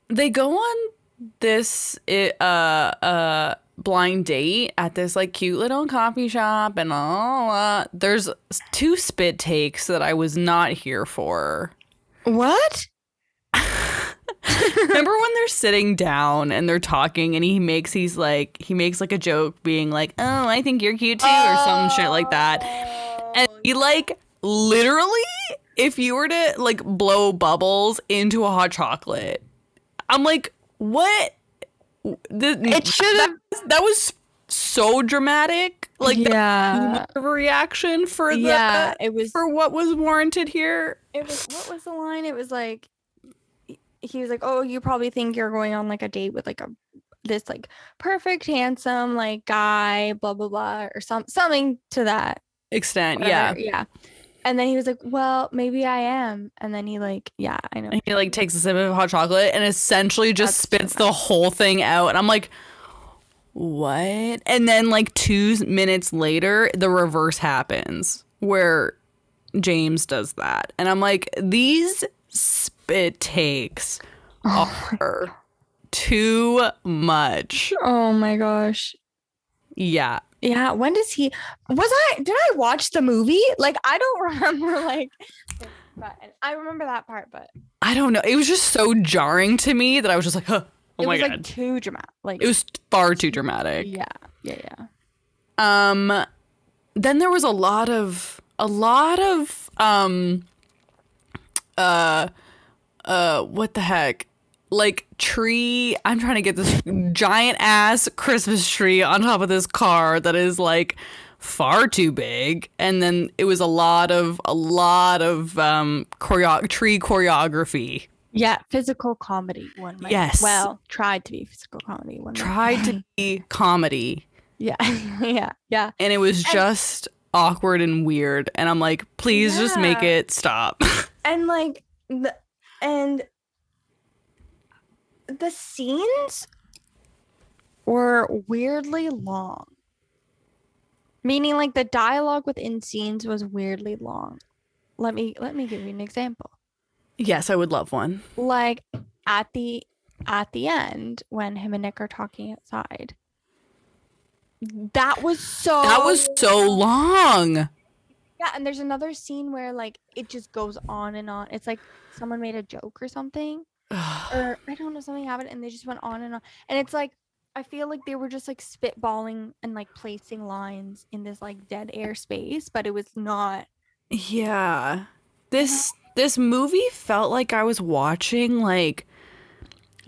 they go on this uh uh blind date at this like cute little coffee shop and all uh, there's two spit takes that I was not here for. what? Remember when they're sitting down and they're talking and he makes he's like he makes like a joke being like, "Oh, I think you're cute too" or some shit like that. And he like literally if you were to like blow bubbles into a hot chocolate. I'm like, "What?" The, It should have. that was so dramatic. Like yeah. reaction for the Yeah. It was. for what was warranted here. It was. What was the line? It was like. He was like, "Oh, you probably think you're going on like a date with like a this like perfect, handsome like guy, blah blah blah, or some something to that." Extent, yeah. Yeah. And then he was like, Well, maybe I am. And then he like, yeah, I know. And he like takes a sip of hot chocolate and essentially just That's spits the whole thing out. And I'm like, what? And then like two minutes later, the reverse happens where James does that. And I'm like, these spit takes Oh are too much. Oh my gosh. Yeah. Yeah. When does he was I did I watch the movie? Like I don't remember like but I remember that part, but I don't know. It was just so jarring to me that I was just like, huh. Oh it my was God. like too dramatic. Like it was far too dramatic. yeah, yeah, yeah. Um then there was a lot of a lot of um uh uh what the heck? Like tree I'm trying to get this giant ass Christmas tree on top of this car that is like far too big and then it was a lot of a lot of um choreo- tree choreography Yeah, physical comedy one might Yes. well, tried to be physical comedy one tried to be comedy Yeah. yeah. Yeah. and it was just awkward and weird and i'm like please just make it stop and like the and the scenes were weirdly long. Meaning like the dialogue within scenes was weirdly long. Let me let me give you an example. Yes i would love one. Like at the at the end when him and nick are talking outside. That was so that was so long. Yeah, and there's another scene where like it just goes on and on. It's like someone made a joke or something, or I don't know, something happened, and they just went on and on. And it's like I feel like they were just like spitballing and like placing lines in this like dead air space, but it was not. yeah this this movie felt like i was watching like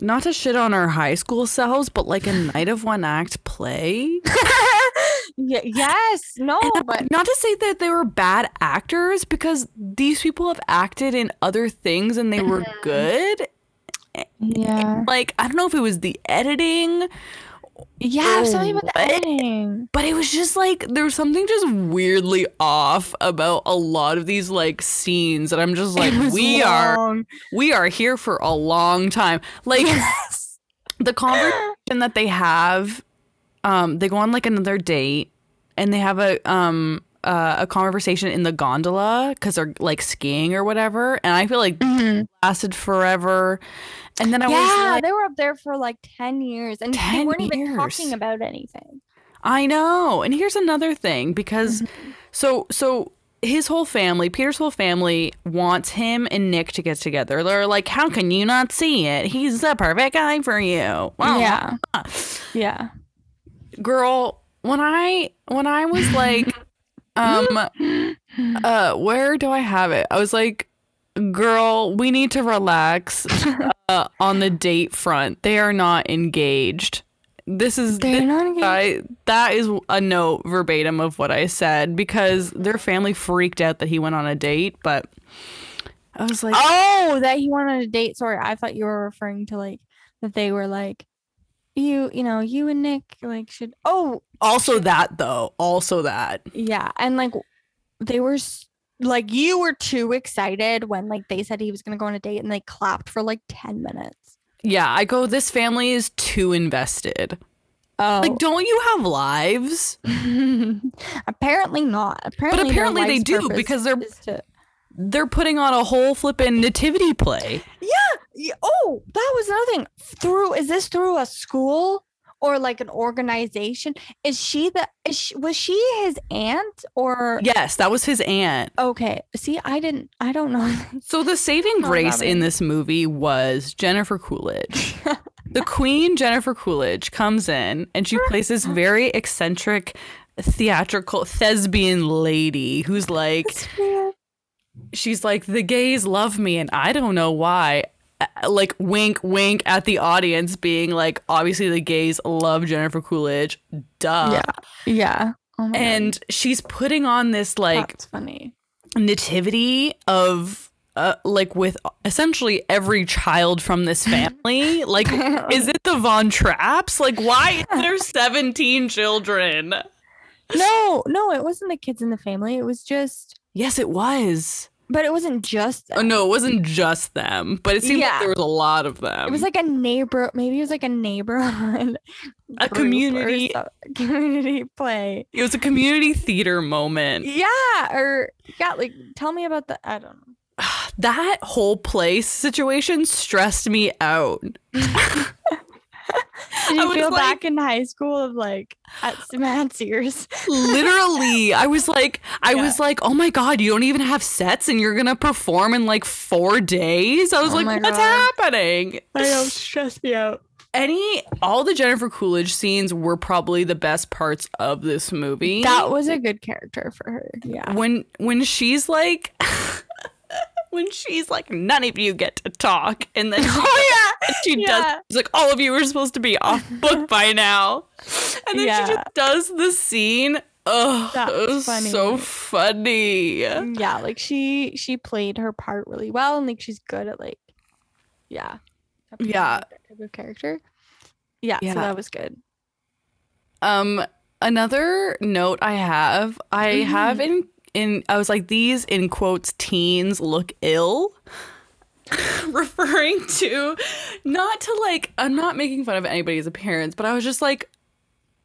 not to shit on our high school selves but like a night of one act play yeah, yes, no, but not to say that they were bad actors because these people have acted in other things and they were good yeah, like i don't know if it was the editing yeah, something about the editing. but it was just like there was something just weirdly off about a lot of these like scenes and i'm just like we are we are here for a long time like Yes. the conversation that they have um they go on like another date and they have a um uh, a conversation in the gondola because they're like skiing or whatever and i feel like Mhm. lasted forever and then i was Yeah, like they were up there for like 10 years and they weren't even talking about anything. I know. And here's another thing because so so his whole family, Peter's whole family wants him and Nick to get together. They're like, "How can you not see it? He's the perfect guy for you." Wow. Yeah. Yeah. Girl, when I when I was like um uh where do I have it? I was like, "Girl, we need to relax uh, on the date front. They are not engaged." This is They're not engaged. I that is a note verbatim of what I said because their family freaked out that he went on a date, but I was like, Oh, that he went on a date. Sorry, I thought you were referring to like that they were like you, you know, you and Nick like should Oh, also that though, also that. yeah. And like they were like you were too excited when like they said he was going to go on a date and they clapped for like 10 minutes. Yeah, I go this family is too invested. Oh, Like, don't you have lives? apparently not. Apparently, But apparently they do, because they're- to- They're putting on a whole flippin' nativity play. Yeah. Oh, that was another thing. Through is this through a school or like an organization? Is she the? Is she, was she his aunt or? Yes, that was his aunt. Okay. See, I didn't. I don't know. So the saving grace in this movie was Jennifer Coolidge. the queen Jennifer Coolidge comes in and she plays this very eccentric theatrical thespian lady who's like she's like the gays love me and I don't know why like wink wink at the audience being like obviously the gays love Jennifer Coolidge duh yeah. Yeah. Oh my God, and she's putting on this like that's funny. nativity of uh, like with essentially every child from this family like is it the von Trapps like why is there 17 children No, no, it wasn't the kids in the family. It was just, yes it was but it wasn't just. oh no it wasn't just them but it seemed like there was a lot of them It was like a neighbor. Maybe it was like a neighborhood. A community- community play. it was a community theater moment Yeah, or yeah, like tell me about the. I don't know. that whole place situation stressed me out Did I you feel like- back in high school of like at Mad Sears? literally i was like i Yeah. was like oh my god you don't even have sets and you're gonna perform in like four days i was Oh like what's God. happening stress me out. any all the jennifer coolidge scenes were probably the best parts of this movie That was a good character for her. Yeah. when when she's like when she's like none of you get to talk and then she, Oh she does yeah. it's like all of you are supposed to be off book by now and then Yeah. she just does the scene oh That was funny. so funny yeah. Yeah, like she she played her part really well and like she's good at like yeah. Yeah. type of character. Yeah, Yeah. so that was good. Um, another note I have, I Mm-hmm. have in in I was like these in quotes teens look ill. referring to not to like I'm not making fun of anybody's appearance, but I was just like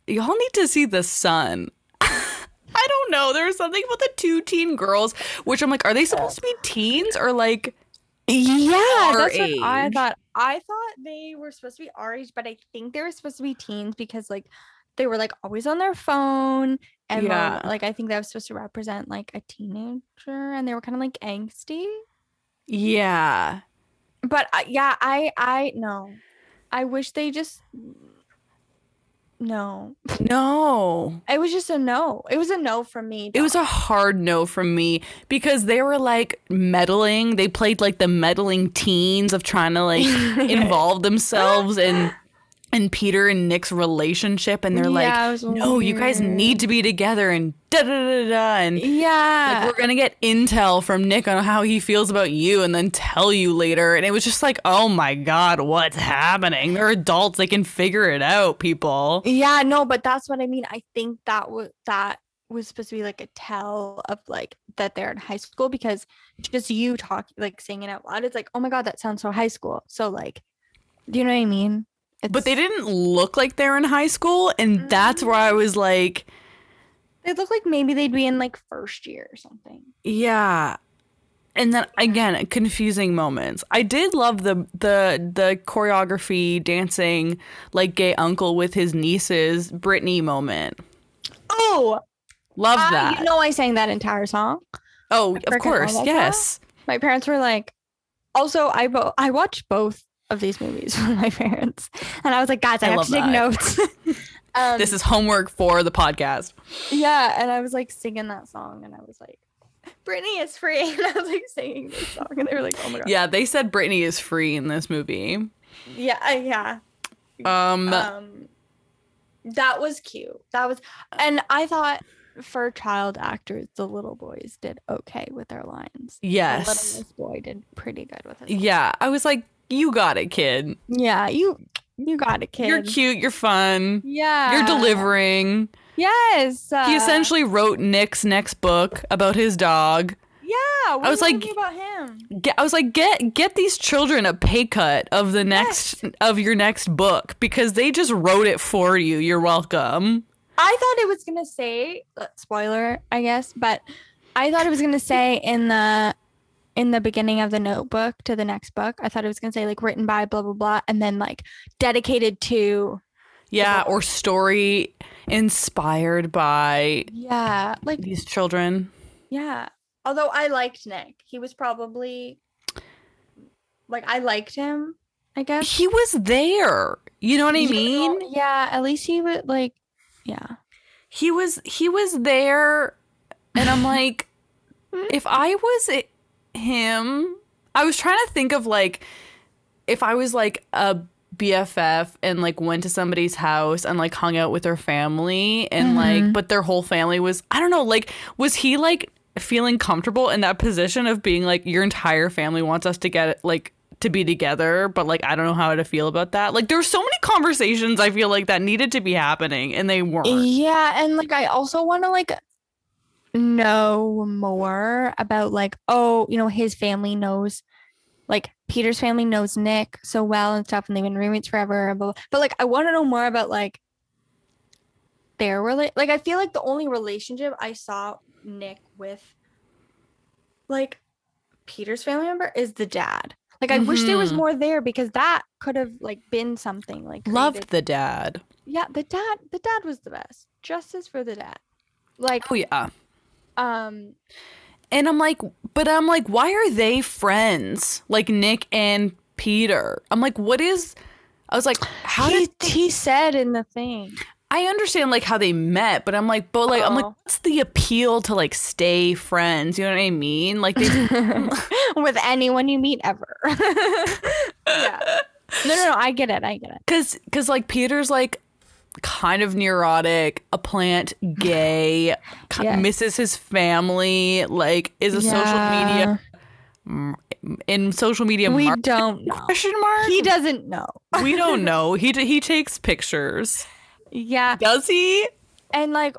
y'all need to see the sun. I don't know. There was something about the two teen girls, which I'm like, are they supposed to be teens or like Yeah, that's what I thought. I thought they were supposed to be our age, but I think they were supposed to be teens because like they were like always on their phone and Yeah. like I think that was supposed to represent like a teenager and they were kind of like angsty. yeah. But uh, yeah, I I no. I wish they just no. No. It was just a no. It was a no from me. It was a hard no from me because they were like meddling. They played like the meddling teens of trying to like involve themselves in in Peter and Nick's relationship, and they're Yeah, like, "No, you guys need to be together," and da da da da, and yeah. like we're gonna get intel from Nick on how he feels about you, and then tell you later. And it was just like, "Oh my god, what's happening?" They're adults; they can figure it out. People. Yeah, no, but that's what I mean. I think that was that was supposed to be like a tell of like that they're in high school because just you talk like saying it out loud, it's like, oh my god, that sounds so high school. So like, do you know what I mean? But they didn't look like they're in high school, and that's where I was like. They look like maybe they'd be in like first year or something. Yeah. And then again, confusing moments. I did love the the the choreography, dancing like gay uncle with his nieces, Britney moment. Oh, Love I- that. you know, I sang that entire song. oh, of course, that. yes. My parents were like, also, I bo- I watched both of these movies with my parents, and I was like, guys, I, I have to take that. notes. um, This is homework for the podcast. Yeah, and I was like singing that song, and I was like, "Britney is free," and I was like singing this song, and they were like, "Oh my god!" Yeah, they said Britney is free in this movie. yeah, yeah. Um, Um, that was cute. That was, and I thought for child actors, the little boys did okay with their lines. The yes. littlest boy did pretty good with it. Yeah, I was like, you got it, kid. Yeah, you you got it, kid. You're cute, you're fun. Yeah, You're delivering. Yes, He uh, essentially wrote Nick's next book about his dog. Yeah, I was like- about him. Get, I was like, get get these children a pay cut of the next of your next book because they just wrote it for you. You're welcome. I thought it was gonna say uh, spoiler, I guess, but I thought it was gonna say in the in the beginning of the notebook to the next book. I thought it was gonna say like written by blah blah blah, and then like dedicated to Yeah, or story inspired by yeah, like these children. yeah. Although I liked Nick, he was probably like I liked him. I guess. He was there. You know what I You mean? know, yeah, at least he would like yeah. He was he was there and I'm like if I was him, I was trying to think of like if I was like a BFF and like went to somebody's house and like hung out with their family and like Mhm. but their whole family was I don't know, like was he like feeling comfortable in that position of being like your entire family wants us to get like to be together, but like I don't know how to feel about that. Like there were so many conversations I feel like that needed to be happening and they weren't. Yeah, and like I also want to like know more about like oh, you know, his family knows like Peter's family knows Nick so well and stuff and they've been roommates forever blah, blah, but like I want to know more about like their rela- like I feel like the only relationship I saw Nick with like Peter's family member is the dad. Like I wish there was Mhm. more there because that could have like been something like Loved the dad. yeah, the dad the dad was the best. Justice for the dad. Like Oh yeah. Um And I'm like, but I'm like, why are they friends? Like Nick and Peter. I'm like, what is? I was like, how he, did he said in the thing. I understand like how they met, but I'm like, but like, I'm like, Oh. what's the appeal to like stay friends? You know what I mean? Like they. With anyone you meet ever. yeah. No, no, no. I get it. I get it. Cause, cause like Peter's like kind of neurotic, a plant, gay, Yes. misses his family, like is a social media in social media We don't know. question mark. He doesn't know. we don't know. He d- he takes pictures. Yeah. Does he? And like,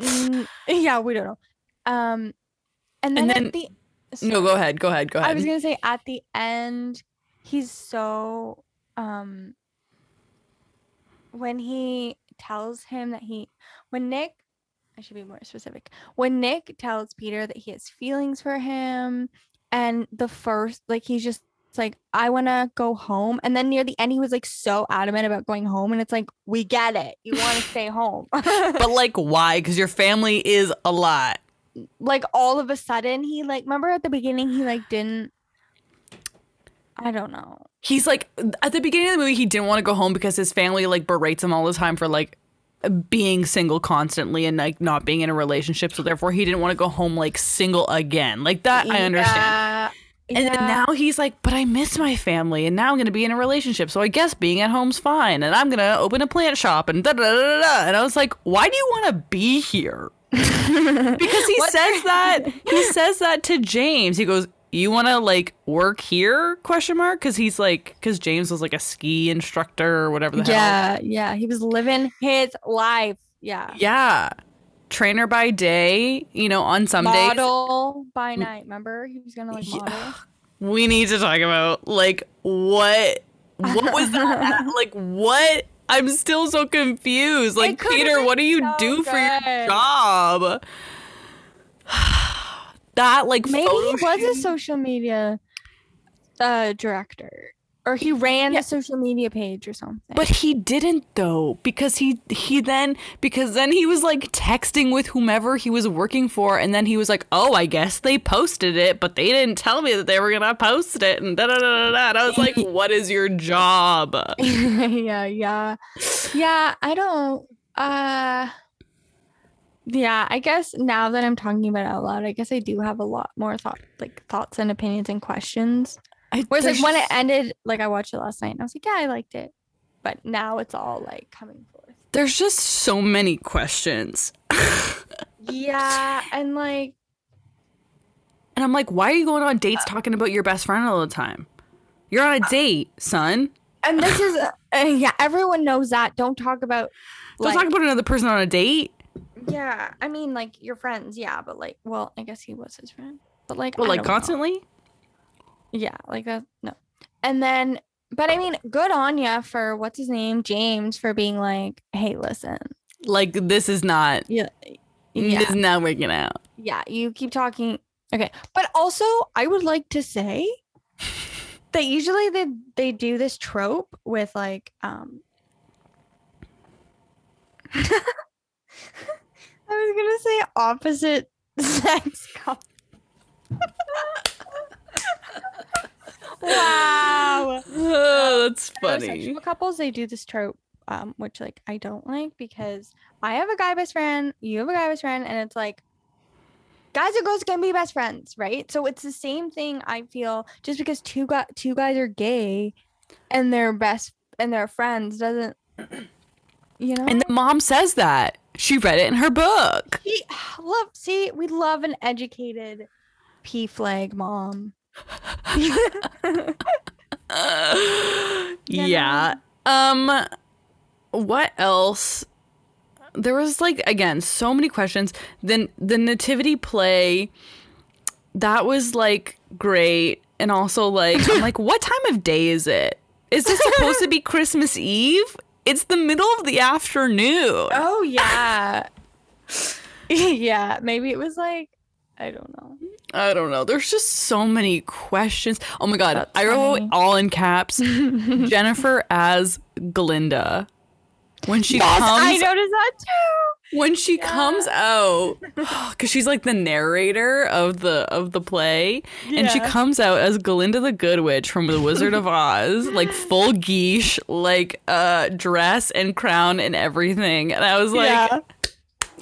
mm, yeah, we don't know. Um, and And then, then- at the No, go ahead. Go ahead. Go ahead. I was gonna say at the end, he's so um when he tells him that he when Nick I should be more specific. When Nick tells Peter that he has feelings for him and the first like he's just it's like I want to go home and then near the end he was like so adamant about going home and it's like we get it. You want to stay home. but like, why? Because your family is a lot. like all of a sudden he like remember at the beginning he like didn't I don't know. He's like at the beginning of the movie, he didn't want to go home because his family like berates him all the time for like being single constantly and like not being in a relationship. So therefore, he didn't want to go home like single again. Like that, I understand. Yeah, And yeah. now he's like, but I miss my family, and now I'm gonna be in a relationship, so I guess being at home's fine, and I'm gonna open a plant shop, and da da da da. da. And I was like, why do you want to be here? Because he says that he says that to James. He goes, "You want to like work here?" Question mark. Because he's like, because James was like a ski instructor or whatever the hell. yeah, yeah, he was living his life. Yeah. Yeah. Trainer by day, you know, on some days. model by night. Remember, he was gonna like Yeah. model. we need to talk about like what what was that like what i'm still so confused like peter what do you so do for your job that like Maybe he was a social media uh director, or he ran Yeah. the social media page or something. but he didn't though because he he then because then he was like texting with whomever he was working for and then he was like oh i guess they posted it but they didn't tell me that they were gonna post it and da da da da and i was like what is your job yeah, yeah, yeah. I don't. Uh, yeah. I guess now that I'm talking about it out loud, I guess I do have a lot more thought, like thoughts and opinions and questions. I- Whereas, like when it ended, like I watched it last night and I was like, yeah, I liked it. But now it's all like coming forth. There's just so many questions. Yeah, and like And I'm like, why are you going on dates talking about your best friend all the time? You're on a date, son. and this is uh, yeah everyone knows that don't talk about Don't like, talk about another person on a date. Yeah i mean like your friends yeah but like well i guess he was his friend But like, Well, I like don't know. constantly? Yeah, like that. No. And then, but I mean, good on ya for what's his name, James, for being like, hey, listen. Like this is not Yeah. this Yeah. is not working out. Yeah. You keep talking. Okay. But also, I would like to say that usually they they do this trope with like um I was gonna say opposite sex couple. wow. Oh, that's funny. Heterosexual couples they do this trope um which like i don't like because i have a guy best friend you have a guy best friend and it's like guys and girls can be best friends right so it's the same thing i feel just because two gu- two guys are gay and they're best and they're friends doesn't you know And the mom says that. She read it in her book. we love see we love an educated PFLAG mom yeah. Um what else? There was like again so many questions. Then the nativity play that was like great and also like I'm like what time of day is it? Is this supposed to be Christmas Eve? It's the middle of the afternoon. Oh yeah. yeah, maybe it was like I don't know. I don't know. There's just so many questions. Oh my god, That's I wrote funny. all in caps. Jennifer as Glinda. When she yes, comes I noticed that too. when she comes out cuz she's like the narrator of the of the play and she comes out as Glinda the Good Witch from The Wizard of Oz, like full geesh, like uh dress and crown and everything. And I was like yeah,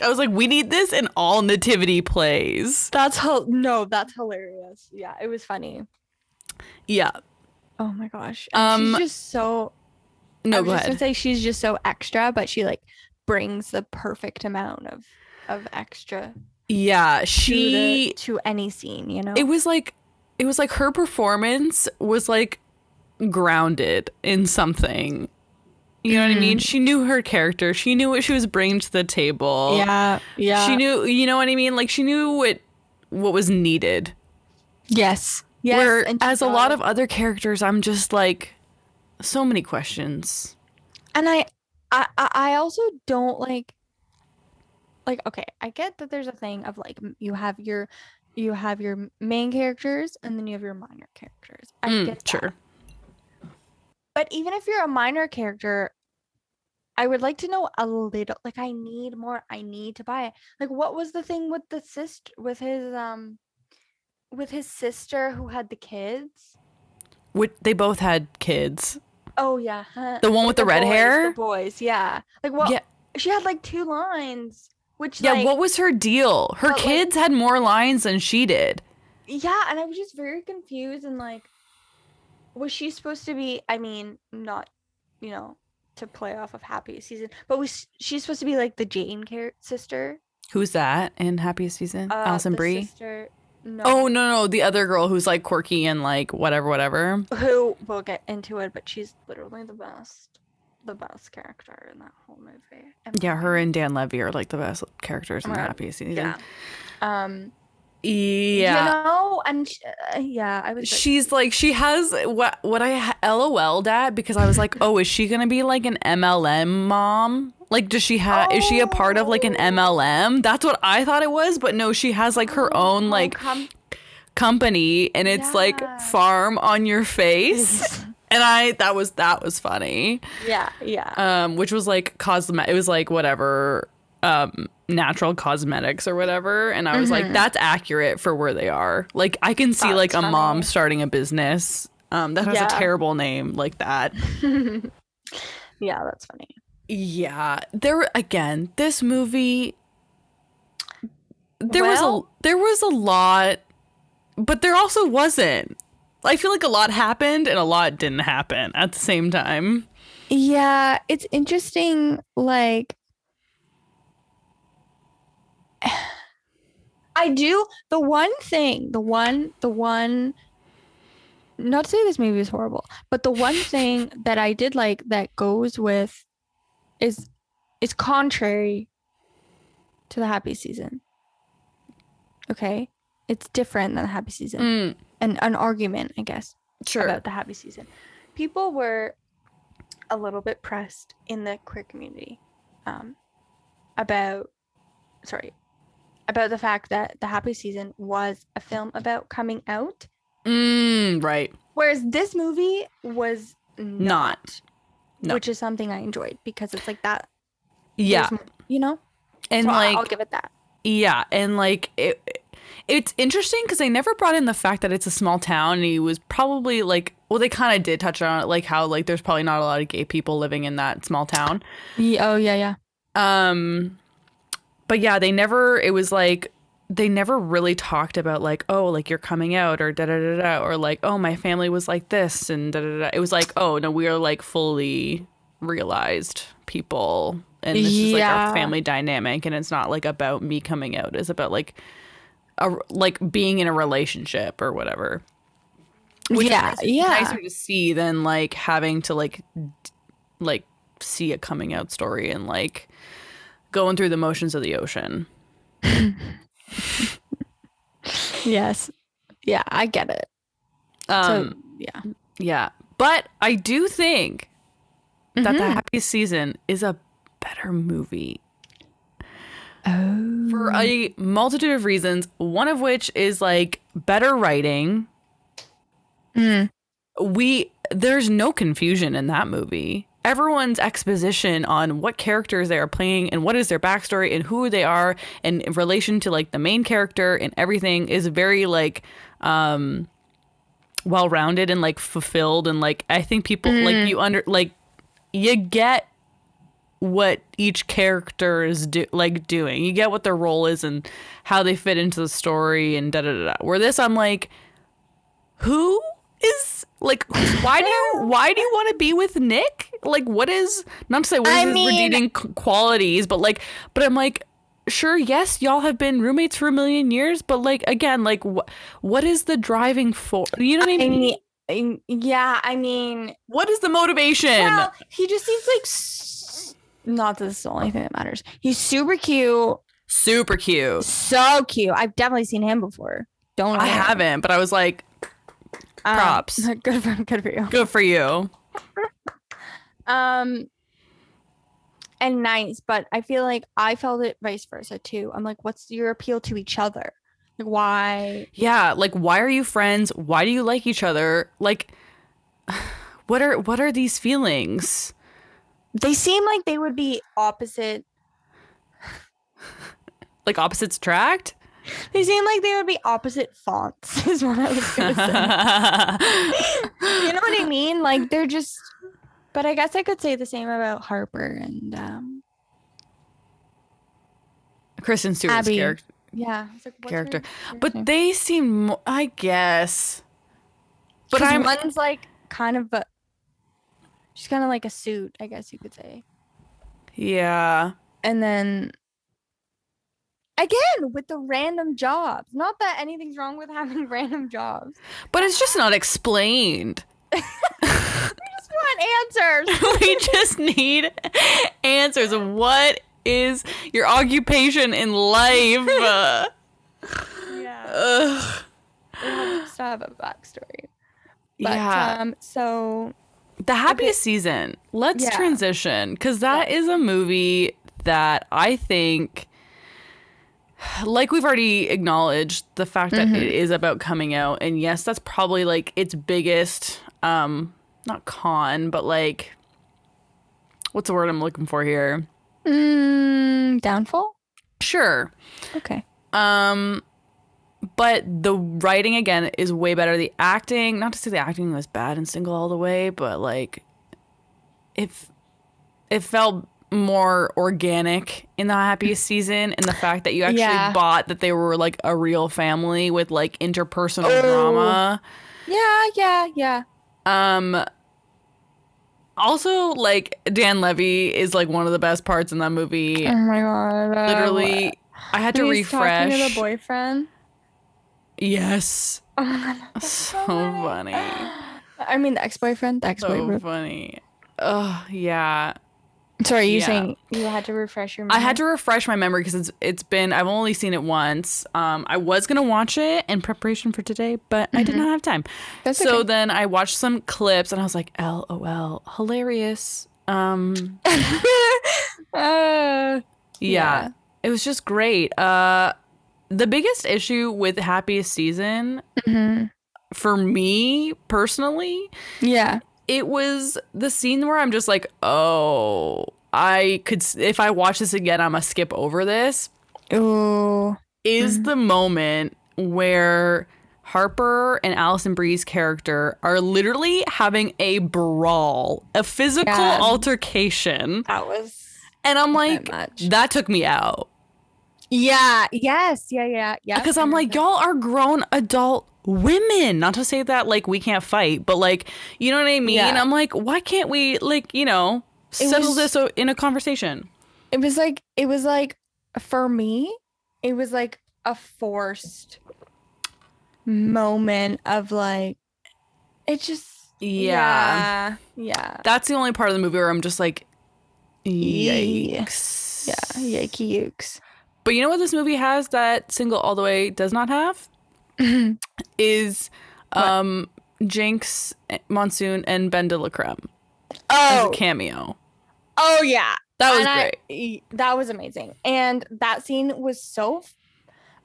I was like we need this in all nativity plays. that's hel- no, that's hilarious. Yeah, it was funny. Yeah. Oh my gosh, Um, she's just so. I No, was go just ahead. gonna say she's just so extra, but she like brings the perfect amount of of extra Yeah, to, she the, to any scene. You know, it was like it was like her performance was like grounded in something you know what i mean mm-hmm. she knew her character she knew what she was bringing to the table yeah, yeah. she knew you know what i mean like she knew what what was needed yes, yes. where as a lot of other characters i'm just like so many questions. And I, I I also don't like like okay i get that there's a thing of like you have your you have your main characters and then you have your minor characters. I Mm, get that. sure but even if you're a minor character i would like to know a little like i need more i need to buy it. Like what was the thing with the sister with his um with his sister who had the kids? Which they both had kids oh yeah huh, The one with the red boys, hair? the boys yeah like what Yeah. she had like two lines which yeah like, what was her deal her but, like- kids had more lines than she did Yeah, and I was just very confused and like was she supposed to be I mean, not, you know, to play off of Happy Season, but was she supposed to be like the Jane sister? who's that in happiest season Uh, Alison Brie Sister, no. Oh no no the other girl who's like quirky and like whatever whatever. Who we'll get into it, but she's literally the best the best character in that whole movie. Yeah, her and Dan Levy are like the best characters in the happiest. Yeah. Um Yeah. you know, and uh, yeah, I was like, She's like she has what what I LOL'd at because I was like, oh, is she gonna be like an MLM mom? Like, does she have? Is she a part of like an Oh. MLM? That's what I thought it was, but no, she has like her own oh, like come- company, and it's like farm on your face. and I that was that was funny. yeah, yeah. um, which was like cosmet. It was like whatever, um, natural cosmetics or whatever. And I was like, that's accurate for where they are. Like I can see Mm-hmm. That's like a mom starting a business. Um, that has Yeah. a terrible name like that. yeah, that's funny. Yeah, there again. This movie, there was a there was a lot, but there also wasn't. I feel like a lot happened and a lot didn't happen at the same time. Yeah, it's interesting. Like, I do the one thing, the one, the one. Not to say this movie is horrible, but the one thing that I did like that goes with is is contrary to the happy season. Okay, it's different than the happy season. Mm, And an argument, I guess, sure. about the happy season. People were a little bit pressed in the queer community um, about, sorry, about the fact that the happy season was a film about coming out, Mm, right. whereas this movie was not, Not. No. which is something I enjoyed because it's like that. Yeah. you know, And So like I'll give it that. Yeah, and like it, it's interesting because they never brought in the fact that it's a small town. And he was probably like, well, they kind of did touch on it, like how like there's probably not a lot of gay people living in that small town. Ye- Oh yeah, yeah. Um, but yeah, they never. It was like they never really talked about like, oh, like you're coming out or da da da da, or like, oh, my family was like this and da da da. It was like, oh no, we are like fully realized people, and this is like Yeah. our family dynamic, and it's not like about me coming out. It's about like a like being in a relationship or whatever. Which yeah, nicer- yeah. nicer to see than like having to like d- like see a coming out story and like going through the motions of the ocean. Yes. Yeah, I get it. Um so yeah. yeah. But I do think that the Mhm. happiest season is a better movie Oh. for a multitude of reasons, one of which is like better writing. Mm. we there's no confusion in that movie. Everyone's exposition on what characters they are playing and what is their backstory and who they are and in relation to like the main character and everything is very like um well rounded and like fulfilled and like I think people like you under like you get what each character is do like doing. You get what their role is and how they fit into the story and da da da. da. Where this I'm like who is like why do you why do you want to be with Nick? Like what is not to say what is I his mean- redeeming qualities, but like but I'm like sure yes y'all have been roommates for a million years, but like again like wh- what is the driving force? You know what I I mean? mean, yeah, I mean, What is the motivation? well, he just seems like s- not that this is the only thing that matters. He's super cute, Super cute. so cute. I've definitely seen him before. Don't I haven't, but I was like Um, props. good for good for you. good for you. Um, and nice, but I feel like I felt it vice versa too. I'm like, what's your appeal to each other? Like, why? Yeah, like why are you friends? Why do you like each other? Like what are what are these feelings? They seem like they would be opposite. Like opposites attract? They seem like they would be opposite fonts. Is what I was gonna say. you know what I mean? Like they're just. But I guess I could say the same about Harper and um, Kristen Stewart's Abby. character. yeah, like, what's Character. But they seem mo- I guess. But I'm one's like kind of a. She's kind of like a suit, I guess you could say. yeah. and then again with the random jobs not that anything's wrong with having random jobs But it's just not explained. We just want answers we just need answers. What is your occupation in life? Yeah ugh. it helps to have a backstory but yeah. um so The happiest season. Let's Yeah. transition because that is a movie that I think, like we've already acknowledged, the fact that Mhm. it is about coming out, and yes, that's probably like its biggest, um, not con, but like, what's the word I'm looking for here? mm, downfall Sure. okay Um, but the writing again is way better. The acting, not to say the acting was bad in Single All the Way, but like, if it felt more organic in the happiest season, and the fact that you actually Yeah. bought that they were like a real family with like interpersonal Oh. drama. yeah yeah yeah Um. Also, like Dan Levy is like one of the best parts in that movie. oh my god uh, Literally, what? I had to When he's talking to refresh. the boyfriend yes, oh god that's so funny. funny. i mean the ex-boyfriend the ex-boyfriend So funny. Oh yeah. Sorry, you Yeah. saying you had to refresh your memory? I had to refresh my memory because it's it's been I've only seen it once. Um, I was gonna watch it in preparation for today, but I did not have time. That's so okay. then I watched some clips and I was like, "LOL, hilarious." Um, Uh, yeah, Yeah. it was just great. Uh, the biggest issue with Happiest Season mhm. for me personally Yeah. It was the scene where I'm just like, oh, I could, if I watch this again, I'm gonna skip over this. Ooh. Is mm-hmm. the moment where Harper and Alison Brie's character are literally having a brawl, a physical Yeah. altercation. That was. And I'm like, that took me out. Yeah. Yes. Yeah. Yeah. Yeah. Because I'm like, y'all are grown adult women. Not to say that like we can't fight, but like, you know what I mean? Yeah. I'm like, why can't we like, you know, settle was- this in a conversation? it was like it was like for me it was like a forced moment of like it just Yeah. yeah yeah That's the only part of the movie where I'm just like, yikes. yeah yikey yukes But you know what this movie has that Single All the Way does not have? Is um Jinkx, Monsoon, and BenDeLaCreme oh a cameo. oh yeah That was And great. y- that was amazing and that scene was so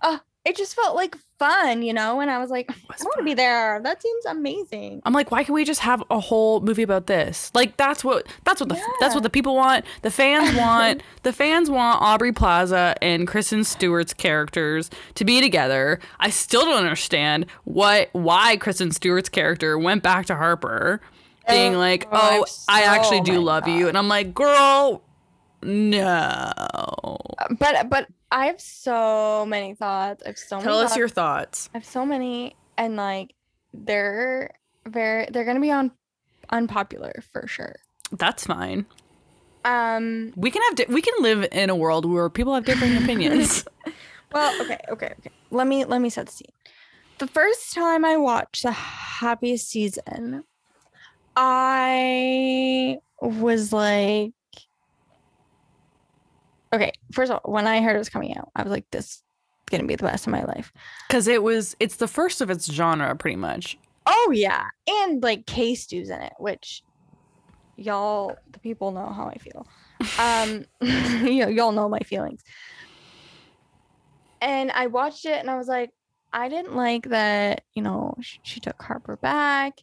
uh it just felt like fun you know and i was like i want to be there that seems amazing I'm like, why can't we just have a whole movie about this? Like that's what that's what the that's what the people want. The fans want the fans want Aubrey Plaza and Kristen Stewart's characters to be together. I still don't understand what why Kristen Stewart's character went back to Harper, being Oh, like, have "Oh, I actually do love you," and I'm like, "Girl, no." but but i have so many thoughts i have so Tell many us thoughts. your thoughts. I have so many, and like they're very they're gonna be on unpopular for sure. That's fine. Um. We can have di- we can live in a world where people have different opinions. Well, okay, okay, okay. Let me let me set the scene. The first time I watched the happiest season, I was like, okay. First of all, when I heard it was coming out, I was like, this is gonna be the best of my life. Because it was, it's the first of its genre, pretty much. Oh yeah, and like K Stew's in it, which y'all, the people know how I feel. Um, y- y'all know my feelings. And I watched it, and I was like, I didn't like that. You know, sh- she took Harper back,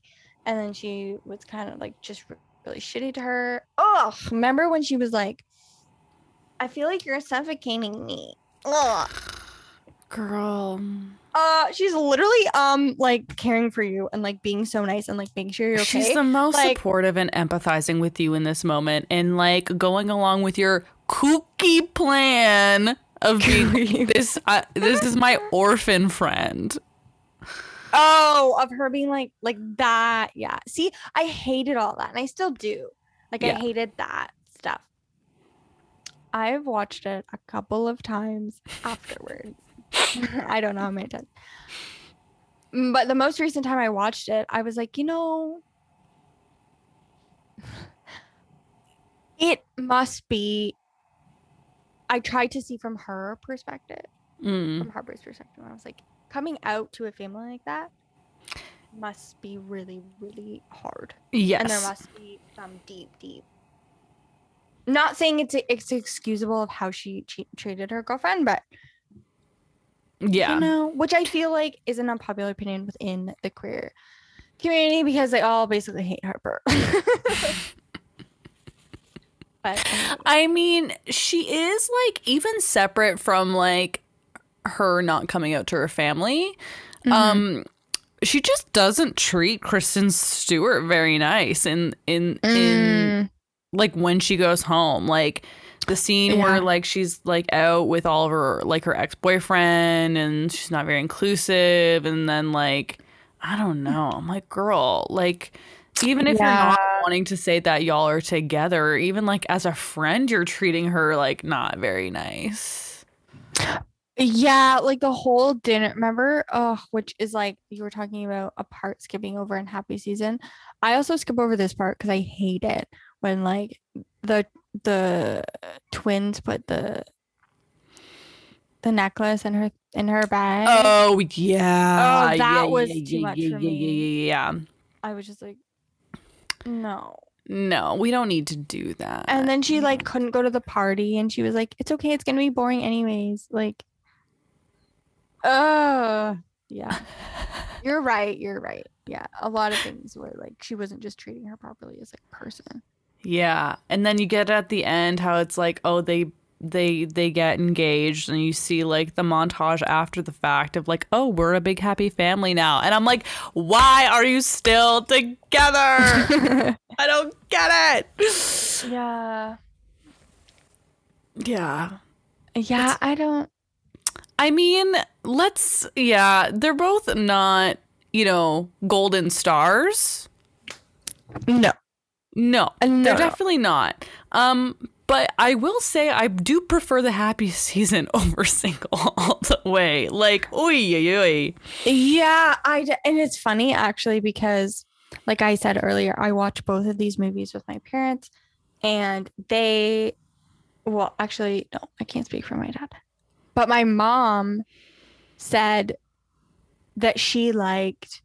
and then she was kind of like just re- really shitty to her. Oh, remember when she was like, "I feel like you're suffocating me." Ugh. Girl. Uh, she's literally um like caring for you and like being so nice and like making sure you're okay. She's the most Like- supportive and empathizing with you in this moment and like going along with your kooky plan of being this uh, this is my orphan friend. oh, of her being like like that. Yeah. See, I hated all that, and I still do. Like Yeah. I hated that. I've watched it a couple of times afterwards. I don't know how many times. Mm, But the most recent time I watched it, I was like, you know, it must be. I tried to see from her perspective, Mm. from Harper's perspective. I was like, coming out to a family like that must be really, really hard. Yes. And there must be some deep, deep. Not saying it's it's excusable of how she che- treated her girlfriend, but yeah. you know, which I feel like is an unpopular opinion within the queer community because they all basically hate Harper. but anyway. I mean, she is like even separate from like her not coming out to her family. Mm-hmm. Um she just doesn't treat Kristen Stewart very nice in in in Mm, like when she goes home like the scene where like she's like out with all of her like her ex-boyfriend and she's not very inclusive and then like i don't know i'm like girl like even if you're not wanting to say that y'all are together even like as a friend you're treating her like not very nice yeah, like the whole dinner. Remember, oh, which is like you were talking about a part skipping over in Happy Season. I also skip over this part because I hate it when like the the twins put the the necklace in her in her bag. Oh yeah. Oh, that yeah, was yeah, too yeah, much yeah, for yeah, me. Yeah, yeah. I was just like, no. No, we don't need to do that. And then she like couldn't go to the party, and she was like, "It's okay, it's gonna be boring anyways." Like, uh, yeah. You're right. You're right. Yeah, a lot of things were like she wasn't just treating her properly as like a person. Yeah, and then you get at the end how it's like, oh, they they they get engaged, and you see like the montage after the fact of like, oh, we're a big happy family now, and I'm like, why are you still together? I don't get it. yeah. Yeah, Yeah, I don't. I mean, let's yeah, they're both not you know golden stars. No. No, no, they're no. definitely not. Um, but I will say I do prefer the happy season over single all the way. Like, oi, oi, oi. Yeah, I d- and it's funny actually because like I said earlier, I watched both of these movies with my parents and they well, actually no, I can't speak for my dad. But my mom said that she liked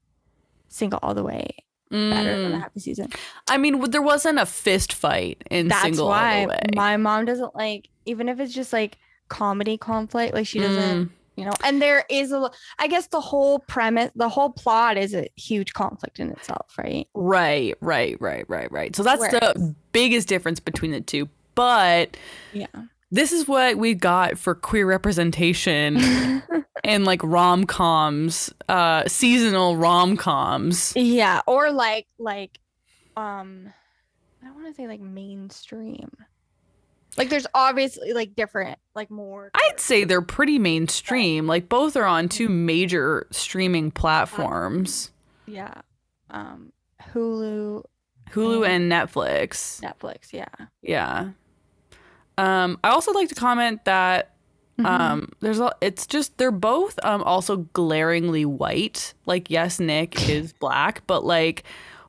Single All the Way better than the Mm. Happy Season. I mean, there wasn't a fist fight in That's single all why the way. my mom doesn't like even if it's just like comedy conflict, like she doesn't Mm, you know and there is a, I guess the whole premise the whole plot is a huge conflict in itself right right, right, right, right, right. So that's Whereas- the biggest difference between the two. But yeah this is what we got for queer representation and like rom coms, uh, seasonal rom coms. yeah or like like um i don't want to say like mainstream like there's obviously like different like more I'd say they're pretty mainstream. Like both are on two major streaming platforms, yeah um hulu Hulu and Netflix. netflix yeah Yeah. Um, I also like to comment that Mm-hmm. um, there's a, it's just they're both um also glaringly white. Like yes, Nick is black, but like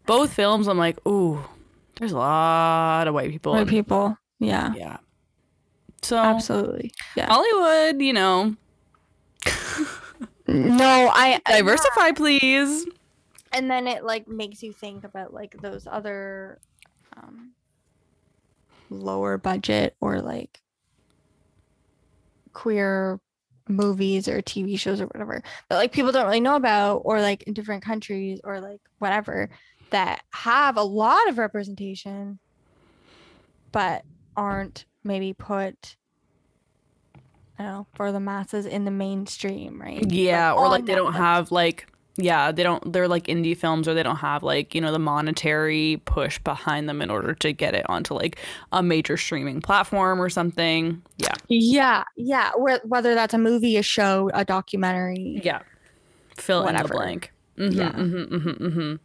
both films, I'm like, ooh, there's a lot of white people. White in- people yeah Yeah. So absolutely yeah Hollywood, you know, no i I- diversify, please. and then it like makes you think about like those other um lower budget or like queer movies or TV shows or whatever that like people don't really know about or like in different countries or like whatever that have a lot of representation but aren't maybe put I don't know for the masses in the mainstream, right? Yeah, or like they don't have like yeah, they don't they're like indie films or they don't have like, you know, the monetary push behind them in order to get it onto like a major streaming platform or something. Yeah. Yeah, yeah. Whether that's a movie, a show, a documentary. Yeah. Fill in the Whatever. blank. Mhm, Yeah. mhm, mhm, mhm.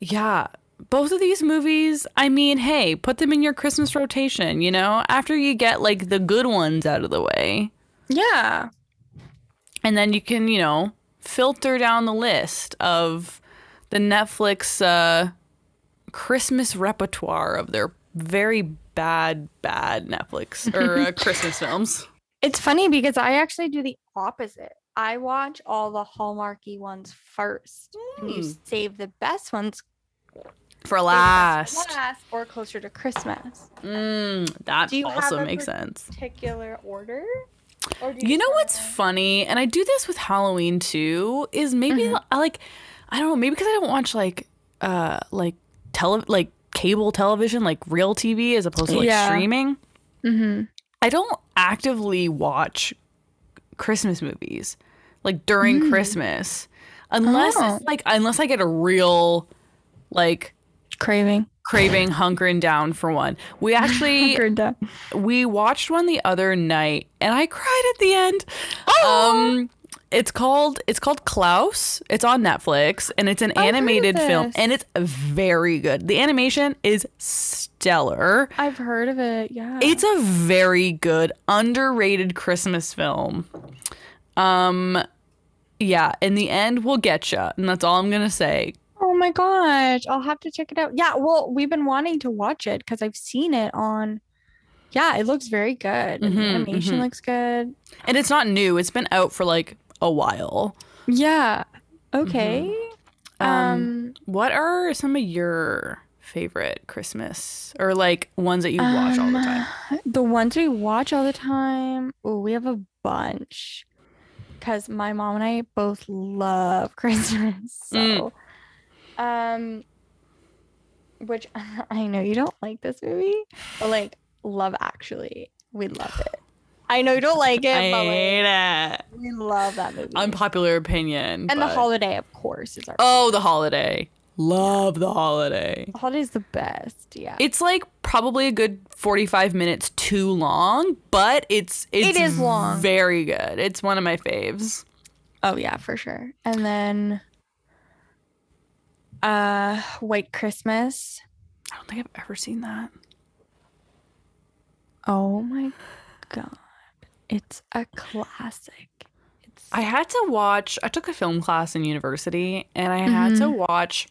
Yeah. Both of these movies, I mean, hey, put them in your Christmas rotation, you know, after you get like the good ones out of the way. Yeah. and then you can you know filter down the list of the netflix uh christmas repertoire of their very bad bad netflix or uh, christmas films It's funny because I actually do the opposite. I watch all the Hallmarky ones first, and you Mm. save the best ones for save for last last or closer to Christmas. mm, that Do you have also makes sense Particular order. Do you know what's kinda- funny and i do this with halloween too is maybe Mhm. i like i don't know maybe because i don't watch like uh like tele like cable television like real tv as opposed to like Yeah. streaming Mhm. I don't actively watch Christmas movies like during Mm. Christmas unless Oh. it's like unless I get a real like craving. Craving hunkering down for one. We actually we watched one the other night and I cried at the end. Oh! Um it's called it's called Klaus. It's on Netflix and it's an I've animated film and it's very good. The animation is stellar. I've heard of it. Yeah. It's a very good underrated Christmas film. Um yeah, in the end we'll get you, and that's all I'm going to say. Oh my gosh, I'll have to check it out. Yeah, well, we've been wanting to watch it because I've seen it on Yeah, it looks very good. Mhm, animation mhm. looks good. And it's not new. It's been out for like a while. Yeah. Okay. Um, Um, What are some of your favorite Christmas or like ones that you watch all the um, time? The ones we watch all the time. Oh, we have a bunch. Because my mom and I both love Christmas. Mm. Um, which I know you don't like this movie, but like Love Actually, we love it. I know you don't like it, I but like, hate it. we love that movie. Unpopular opinion. and the holiday, of course, is our. Oh, the holiday. Love the holiday. The holiday's the best. Yeah. It's like probably a good 45 minutes too long, but it's it's is long. very good. It's one of my faves. Oh yeah, for sure. And then uh White Christmas. I don't think I've ever seen that. Oh my god. It's a classic. It's I had to watch I took a film class in university and I had to watch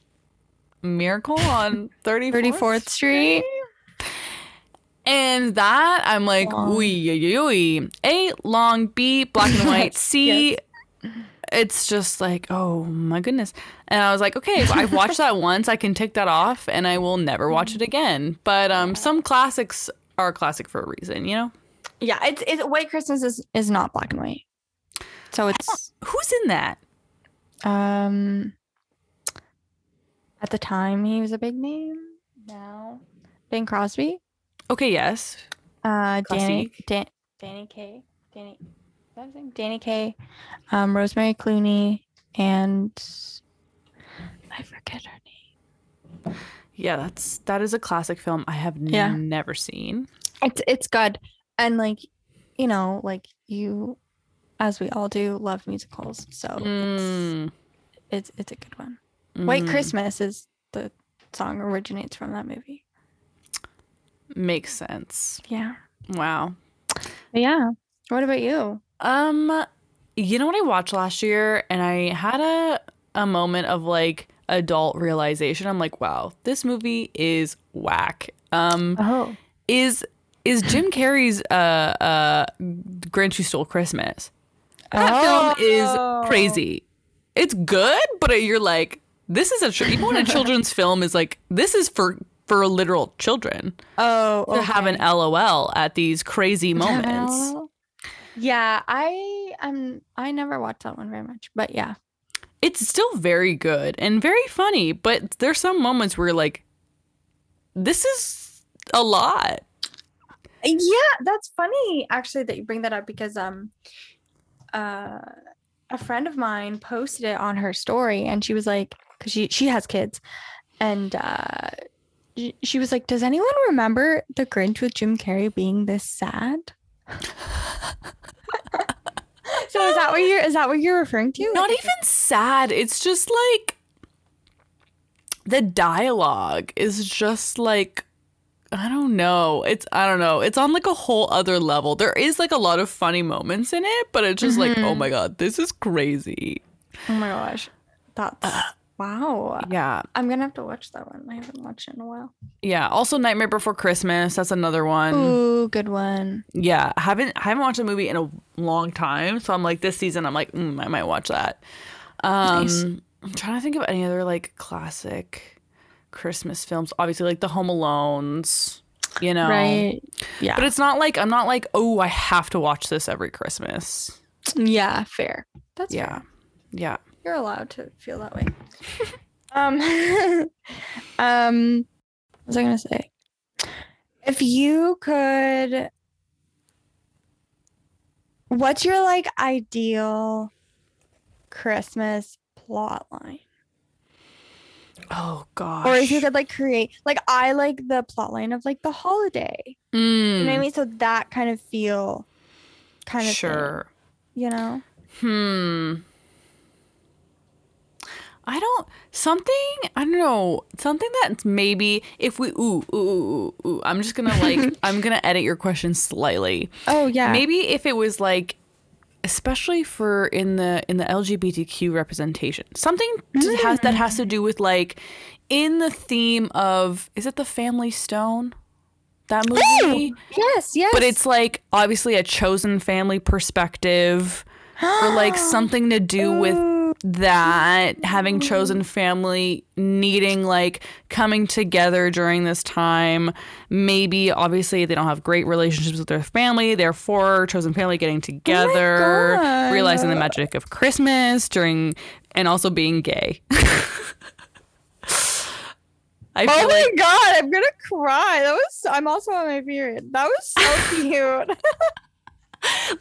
Miracle on 34th, 34th Street. And that I'm like, ooey, ooey, ooey. A long B, black and white. C, it's just like, oh my goodness. And I was like, okay, I've watched that once. I can tick that off, and I will never watch it again. But um, some classics are classic for a reason, you know. Yeah, it's it's White Christmas is is not black and white. So it's Who's in that? um at the time he was a big name. Now Bing Crosby. Okay, yes. Uh Danny Dan, Danny Kaye. Danny that his name? Danny Kaye. Um Rosemary Clooney and I forget her name. Yeah, that's that is a classic film I have Yeah. never seen. It's it's good. And like you know, like you as we all do love musicals. So it's, Mm, it's it's a good one. White mhm. Christmas is the song originates from that movie. makes sense. Yeah. Wow. But yeah. What about you? Um, you know what I watched last year, and I had a a moment of like adult realization. I'm like, wow, this movie is whack. Um, Oh. is is Jim Carrey's uh uh Grinch Who Stole Christmas? That film Oh. is crazy. It's good, but you're like, this is a even when a children's film is like, this is for for literal children Oh. to have an LOL at these crazy moments. Yeah, I um I never watched that one very much, but yeah. it's still very good and very funny, but there's some moments where you're like, this is a lot. Yeah, that's funny actually that you bring that up because um uh a friend of mine posted it on her story and she was like cuz she she has kids and uh she was like does anyone remember the Grinch with Jim Carrey being this sad? So is that what you're is that what you're referring to? Not even sad. It's just like the dialogue is just like I don't know. It's I don't know. It's on like a whole other level. There is like a lot of funny moments in it, but it's just like, oh mm-hmm. my god, this is crazy. Oh my gosh. That's wow. Yeah. I'm going to have to watch that one. I haven't watched it in a while. Yeah. Also Nightmare Before Christmas, that's another one. Ooh, good one. Yeah, I haven't I haven't watched a movie in a long time, so I'm like this season I'm like mm, I might watch that. Um, Nice. I'm trying to think of any other like classic Christmas films. Obviously, like the Home Alones, you know. Right. Yeah. But it's not like I'm not like oh I have to watch this every Christmas. Yeah, fair. That's Yeah, fair. yeah. You're allowed to feel that way. um um what was I gonna say? If you could what's your like ideal Christmas plot line? Oh gosh. Or if you could like create like I like the plot line of like the holiday. Mm. You know what I Mm, mean? So that kind of feel kind of thing, sure. you know? Hmm. I don't something I don't know something that's maybe if we ooh ooh ooh ooh, ooh I'm just gonna like I'm gonna edit your question slightly. Oh yeah. Maybe if it was like especially for in the in the LGBTQ representation something to mm. has that has to do with like in the theme of is it the family stone that movie. Yes, yes. but it's like obviously a chosen family perspective or like something to do with that having chosen family needing like coming together during this time maybe obviously they don't have great relationships with their family therefore chosen family getting together oh God. realizing the magic of christmas during and also being gay I feel Oh my like god, I'm gonna cry. That was I'm also on my period. That was so cute.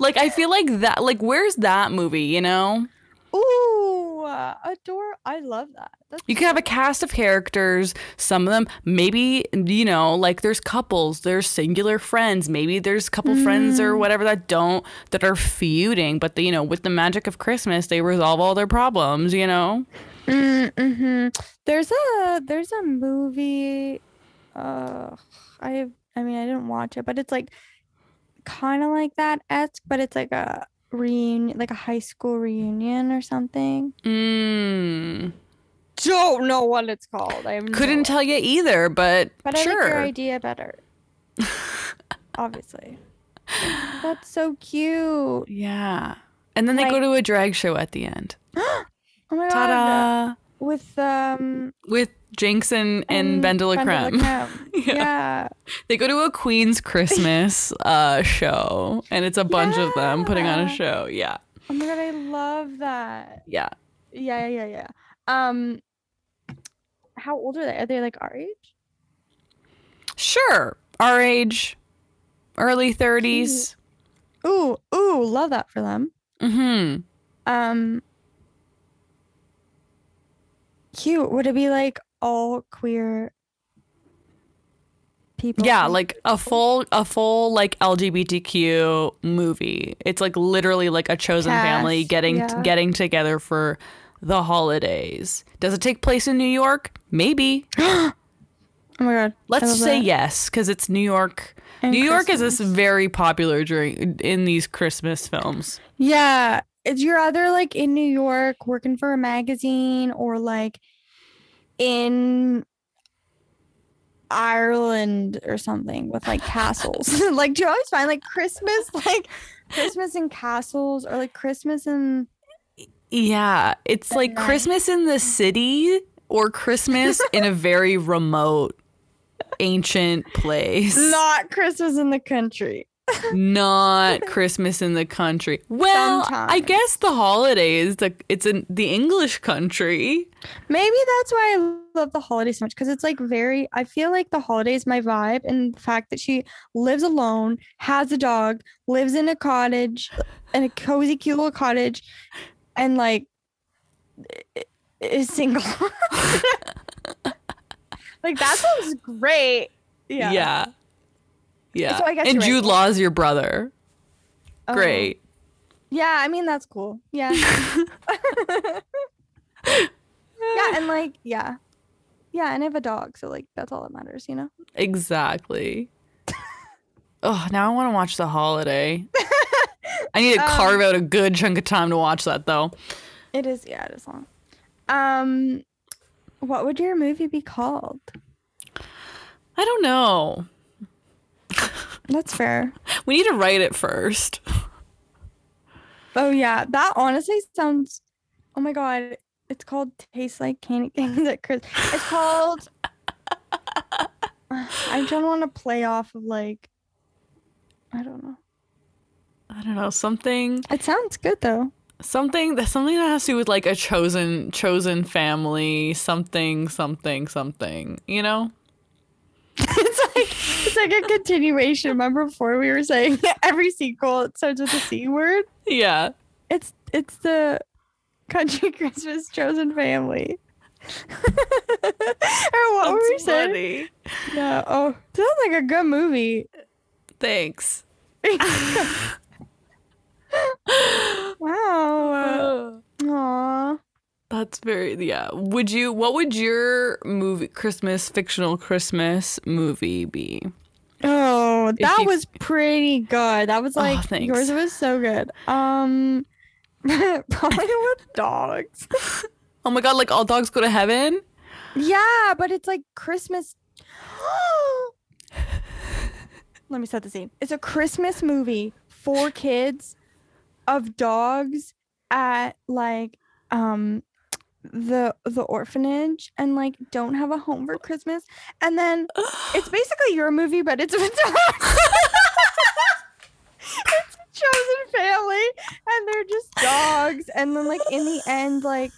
like I feel like that like where's that movie, you know? Ooh, adore. I love that. That's You can have a cast of characters. Some of them, maybe, you know, like there's couples, there's singular friends. Maybe there's a couple friends or whatever that don't, that are feuding. But, the, you know, with the magic of Christmas, they resolve all their problems, you know? Mm-hmm. There's a there's a movie. Uh, I I mean I didn't watch it, but it's like kind of like that esque, but it's like a reunion, like a high school reunion or something. Mm. Don't know what it's called. I Couldn't tell you either, but, But I like your idea better. Obviously. That's so cute. yeah. And then they go to a drag show at the end. Oh my god. Ta da! With um With Jinkx and, and BenDeLaCreme. Creme. Yeah. yeah. They go to a Queen's Christmas uh, show, and it's a bunch of them putting on a show. Yeah, Oh my god, I love that. yeah. Yeah, yeah, yeah, yeah. Um how old are they? Are they like our age? Sure, our age, early thirties. Ooh, ooh, love that for them. Mm-hmm. Um cute. Would it be like all queer people? Yeah, like a full, a full like LGBTQ movie. It's like literally like a chosen family getting yeah. getting together for the holidays. Does it take place in New York? Maybe. Oh my god. Let's say that. yes, because it's New York. And New York is this very popular during in these Christmas films. Yeah, you're either like in New York working for a magazine or like in Ireland or something with like castles. like do you always find like Christmas like Christmas in castles or like Christmas in Yeah, it's like night. Christmas in the city or Christmas in a very remote, ancient place. not Christmas in the country. Not Christmas in the country. Well, I guess the holidays. The it's in the English country. Maybe that's why I love the holidays so much because it's like very I feel like the holidays my vibe and the fact that she lives alone, has a dog, lives in a cottage, in a cozy cute little cottage and like is single. like that sounds great. Yeah. Yeah. Yeah. So I guess and you're right. Jude Law's your brother. Oh. Great. Yeah, I mean that's cool. Yeah. yeah, and like yeah. Yeah, and I have a dog, so like that's all that matters, you know? Exactly. oh, now I want to watch The Holiday. I need to Um, carve out a good chunk of time to watch that, though. It is, yeah, it is long. Um, what would your movie be called? I don't know. That's fair. We need to write it first. Oh yeah, that honestly sounds. Oh my god, it's called "Taste Like Candy Canes at Christmas." It's called. I don't want to play off of like. I don't know. I don't know something, It sounds good though. something that something that has to do with like a chosen chosen family, something, something, something. You know? it's like a continuation. Remember before we were saying every sequel it starts with the c word. Yeah. It's it's the country Christmas chosen family. or what were we saying? Yeah. Oh, sounds like a good movie. Thanks. wow. Oh. Aw. That's very yeah. Would you what would your movie Christmas fictional Christmas movie be? Oh, that you- was pretty good. That was Oh, like thanks. yours was so good. Um, probably with dogs. Oh my god, like all dogs go to heaven? Yeah, but it's like Christmas. let me set the scene. It's a Christmas movie for kids of dogs at like um the the orphanage and like don't have a home for Christmas. And then it's basically your movie, but it's dogs. it's a chosen family, and they're just dogs. And then like in the end, like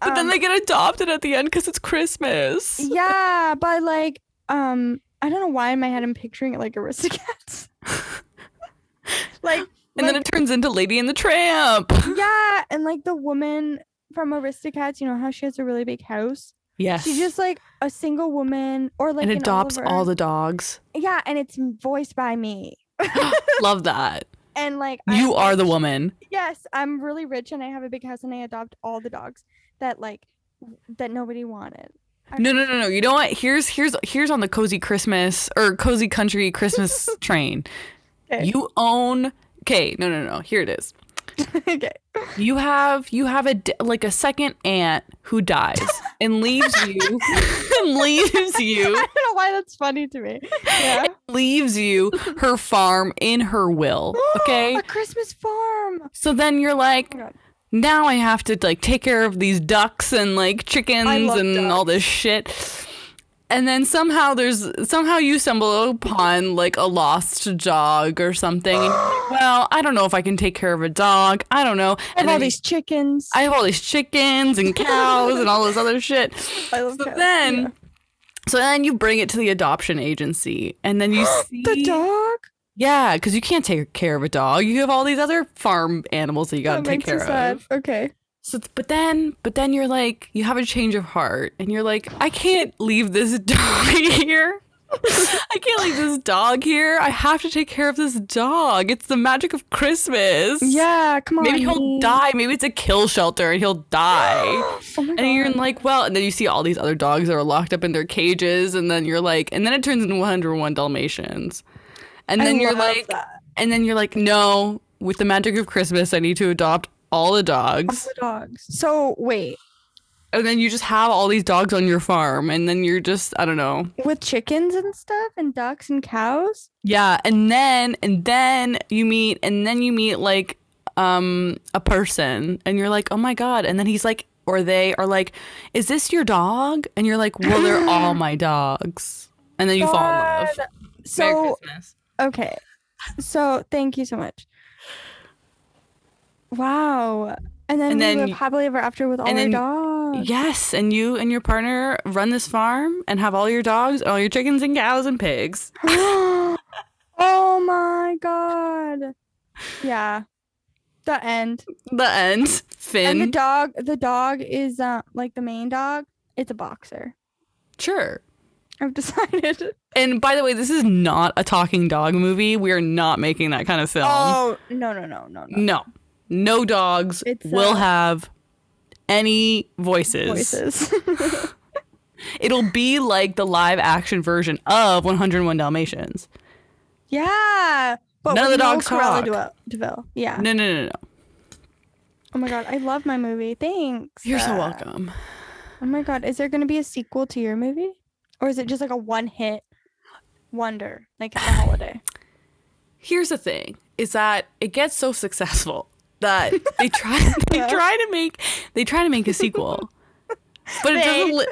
but then um, they get adopted at the end because it's Christmas. yeah, but like um I don't know why in my head I'm picturing it like Aristocats. like And then it turns into Lady and the Tramp. yeah, and like the woman from Aristocats, you know how she has a really big house. Yes. She's just like a single woman, or like and adopts Oliver. all the dogs. yeah, and it's voiced by me. Love that. And like You I'm are the woman. Yes, I'm really rich and I have a big house and I adopt all the dogs that like that nobody wanted. No, no, no, no. You know what? Here's here's here's on the cozy Christmas or cozy country Christmas train. Okay. You own. Okay, no, no, no. Here it is. okay. You have you have a like a second aunt who dies and leaves you and leaves you. I don't know why that's funny to me. Yeah. leaves you her farm in her will. Oh, okay. a Christmas farm. So then you're like, Oh now I have to like take care of these ducks and like chickens and all this shit. And then somehow there's somehow you stumble upon like a lost dog or something. And you're like, well, I don't know if I can take care of a dog. I don't know. I have all these chickens. I have all these chickens and cows and all this other shit. I love So cows. then, Yeah. so then you bring it to the adoption agency, and then you see the dog. Yeah, because you can't take care of a dog. You have all these other farm animals that you got That to take care sad. of. Okay. So, but then, but then you're like, you have a change of heart, and you're like, I can't leave this dog here. I can't leave this dog here. I have to take care of this dog. It's the magic of Christmas. Yeah, come on. Maybe he'll me. die. Maybe it's a kill shelter and he'll die. Oh my And you're like, well, and then you see all these other dogs that are locked up in their cages, and then you're like, and then it turns into 101 Dalmatians. And I then you're like, that. and then you're like, no, with the magic of Christmas, I need to adopt all the dogs. All the dogs. So wait, And then you just have all these dogs on your farm, and then you're just, I don't know. with chickens and stuff and ducks and cows. Yeah, and then and then you meet and then you meet like um a person and you're like, "Oh my god." And then he's like or they are like, "Is this your dog?" And you're like, "Well, they're all my dogs." And then you fall in love. God. Merry So okay, so thank you so much. Wow. And then, And we then live happily ever after with all and our then- dogs. Yes, and you and your partner run this farm and have all your dogs, all your chickens and cows and pigs. oh my god. Yeah. The end. The end. Finn. And the dog the dog is uh like the main dog. It's a boxer. sure. I've decided. And by the way, this is not a talking dog movie. We are not making that kind of film. Oh no no no no no. No. No dogs It's, will uh, have any voices. Voices. It'll be like the live action version of 101 Dalmatians. yeah. But None of the dogs Cruella talk. de Vil. Yeah. No, no, no, no. Oh my god, I love my movie. Thanks. You're so Uh, welcome. Oh my god, is there going to be a sequel to your movie? Or is it just like a one hit wonder, like the holiday? Here's the thing is that it gets so successful that they try they Yeah. try to make they try to make a sequel. But it doesn't li-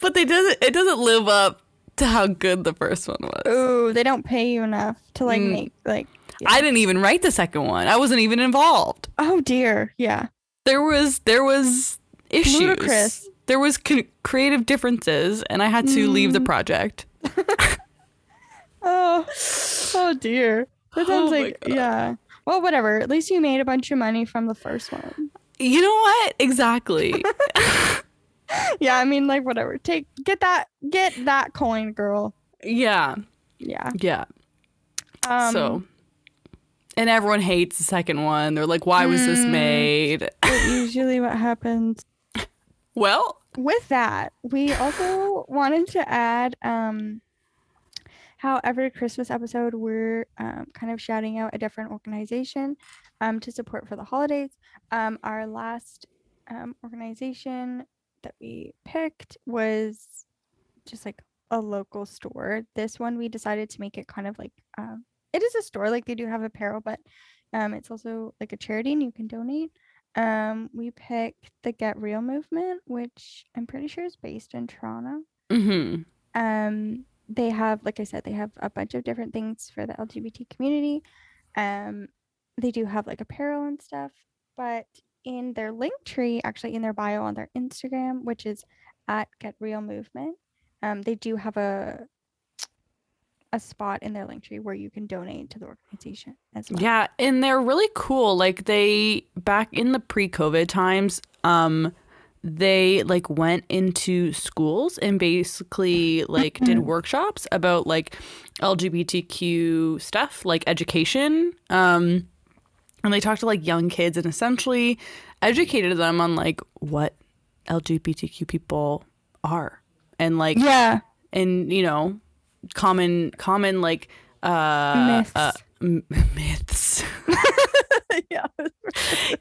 but they doesn't it doesn't live up to how good the first one was. Ooh, they don't pay you enough to like Mm. make like I didn't even write the second one. I wasn't even involved. Oh dear. Yeah. there was there was issues. Ludicrous. There was c- creative differences, and I had to leave the Mm. project. Oh. Oh dear. That sounds Oh like yeah. Well, whatever. At least you made a bunch of money from the first one. You know what? Exactly. Yeah, I mean like whatever. Take get that get that coin, girl. yeah, Yeah. yeah. Um so, and everyone hates the second one. They're like, "Why was this Mm. made?" usually what happens. Well, with that, we also wanted to add um how every Christmas episode we're um, kind of shouting out a different organization um, to support for the holidays. Um, our last um, organization that we picked was just like a local store. This one we decided to make it kind of like um, it is a store, like they do have apparel, but um, it's also like a charity and you can donate. Um, we picked the Get Real movement, which I'm pretty sure is based in Toronto. Mm-hmm. Um, they have, like I said, they have a bunch of different things for the LGBT community. Um, they do have like apparel and stuff, but in their link tree, actually in their bio on their Instagram, which is at Get Real Movement, um, they do have a a spot in their link tree where you can donate to the organization as well. Yeah, and they're really cool. Like they back in the pre-COVID times, um they like went into schools and basically like did workshops about like LGBTQ stuff, like education. Um and they talked to like young kids and essentially educated them on like what LGBTQ people are and like Yeah. and you know common common like uh Myths. uh, m- myths yeah.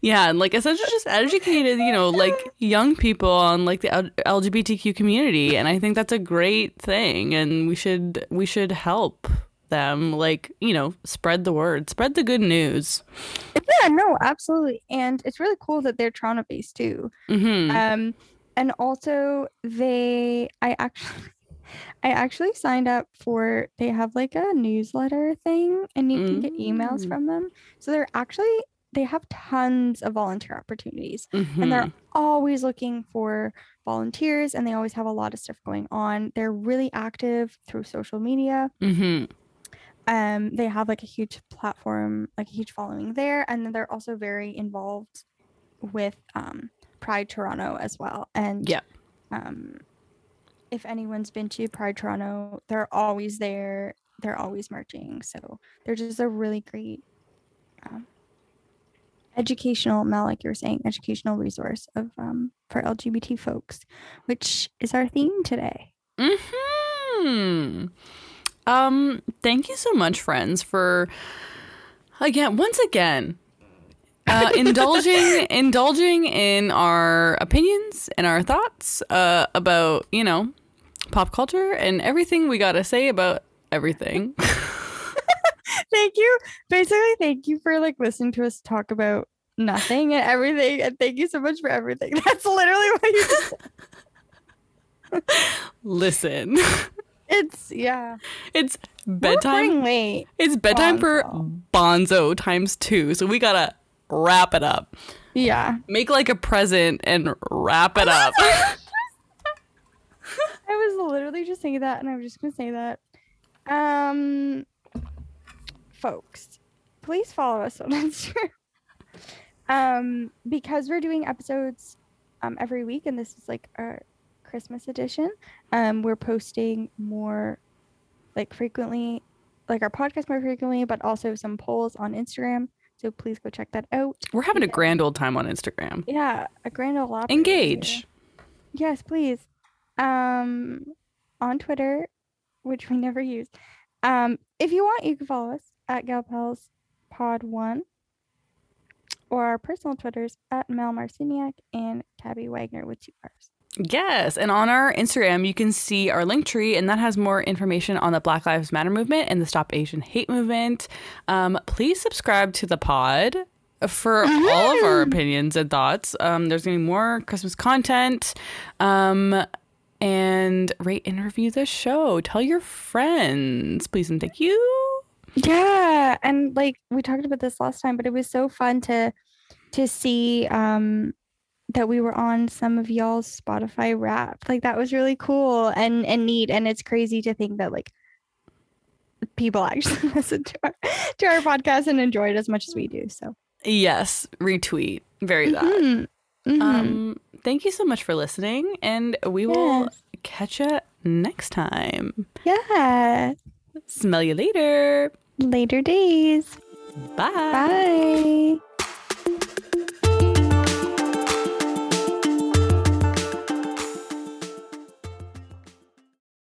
yeah and like essentially just educated you know like young people on like the L- lgbtq community and i think that's a great thing and we should we should help them like you know spread the word spread the good news Yeah, no, absolutely. And it's really cool that they're Toronto based too. hmm Um, and also they, I actually, I actually signed up for. They have like a newsletter thing, and you can get emails Mm. from them. So they're actually they have tons of volunteer opportunities, and Mm-hmm. they're always looking for volunteers, and they always have a lot of stuff going on. They're really active through social media. hmm um they have like a huge platform like a huge following there and then they're also very involved with um pride toronto as well and Yeah. um if anyone's been to pride toronto they're always there they're always marching so they're just a really great um, educational mel like you were saying educational resource of um for lgbt folks which is our theme today Hmm. Um. Thank you so much, friends, for again, once again, uh, indulging indulging in our opinions and our thoughts uh, about you know pop culture and everything we got to say about everything. thank you basically thank you for like listening to us talk about nothing and everything and thank you so much for everything that's literally what you just Listen, it's yeah it's We're bedtime. late It's bedtime for Bonzo times two, so we gotta wrap it up. yeah Make like a present and wrap it up. i was literally just saying that and i was just gonna say that. Um folks please follow us on instagram. Um because we're doing episodes um every week and this is like our christmas edition um we're posting more like frequently like our podcast more frequently but also some polls on instagram. So please go check that out. We're having a grand old time on Instagram. yeah a grand old opera Engage. yes please um on twitter which we never use um if you want you can follow us at galpels pod 1 or our personal twitters at mel marciniak and tabby wagner with two r's Yes, and on our Instagram, you can see our link tree, and that has more information on the Black Lives Matter movement and the Stop Asian Hate movement. Um, please subscribe to the pod for all of our opinions and thoughts. Um, there's going to be more Christmas content. Um, and rate and review the show. Tell your friends, please and thank you. yeah and like we talked about this last time but it was so fun to to see um that we were on some of y'all's spotify wrap like that was really cool and and neat and it's crazy to think that like people actually listen to our to our podcast and enjoy it as much as we do so Yes, retweet. Very that. Mhm, mhm. Um, thank you so much for listening, and we will catch you next time. yeah Smell you later. later days Bye. bye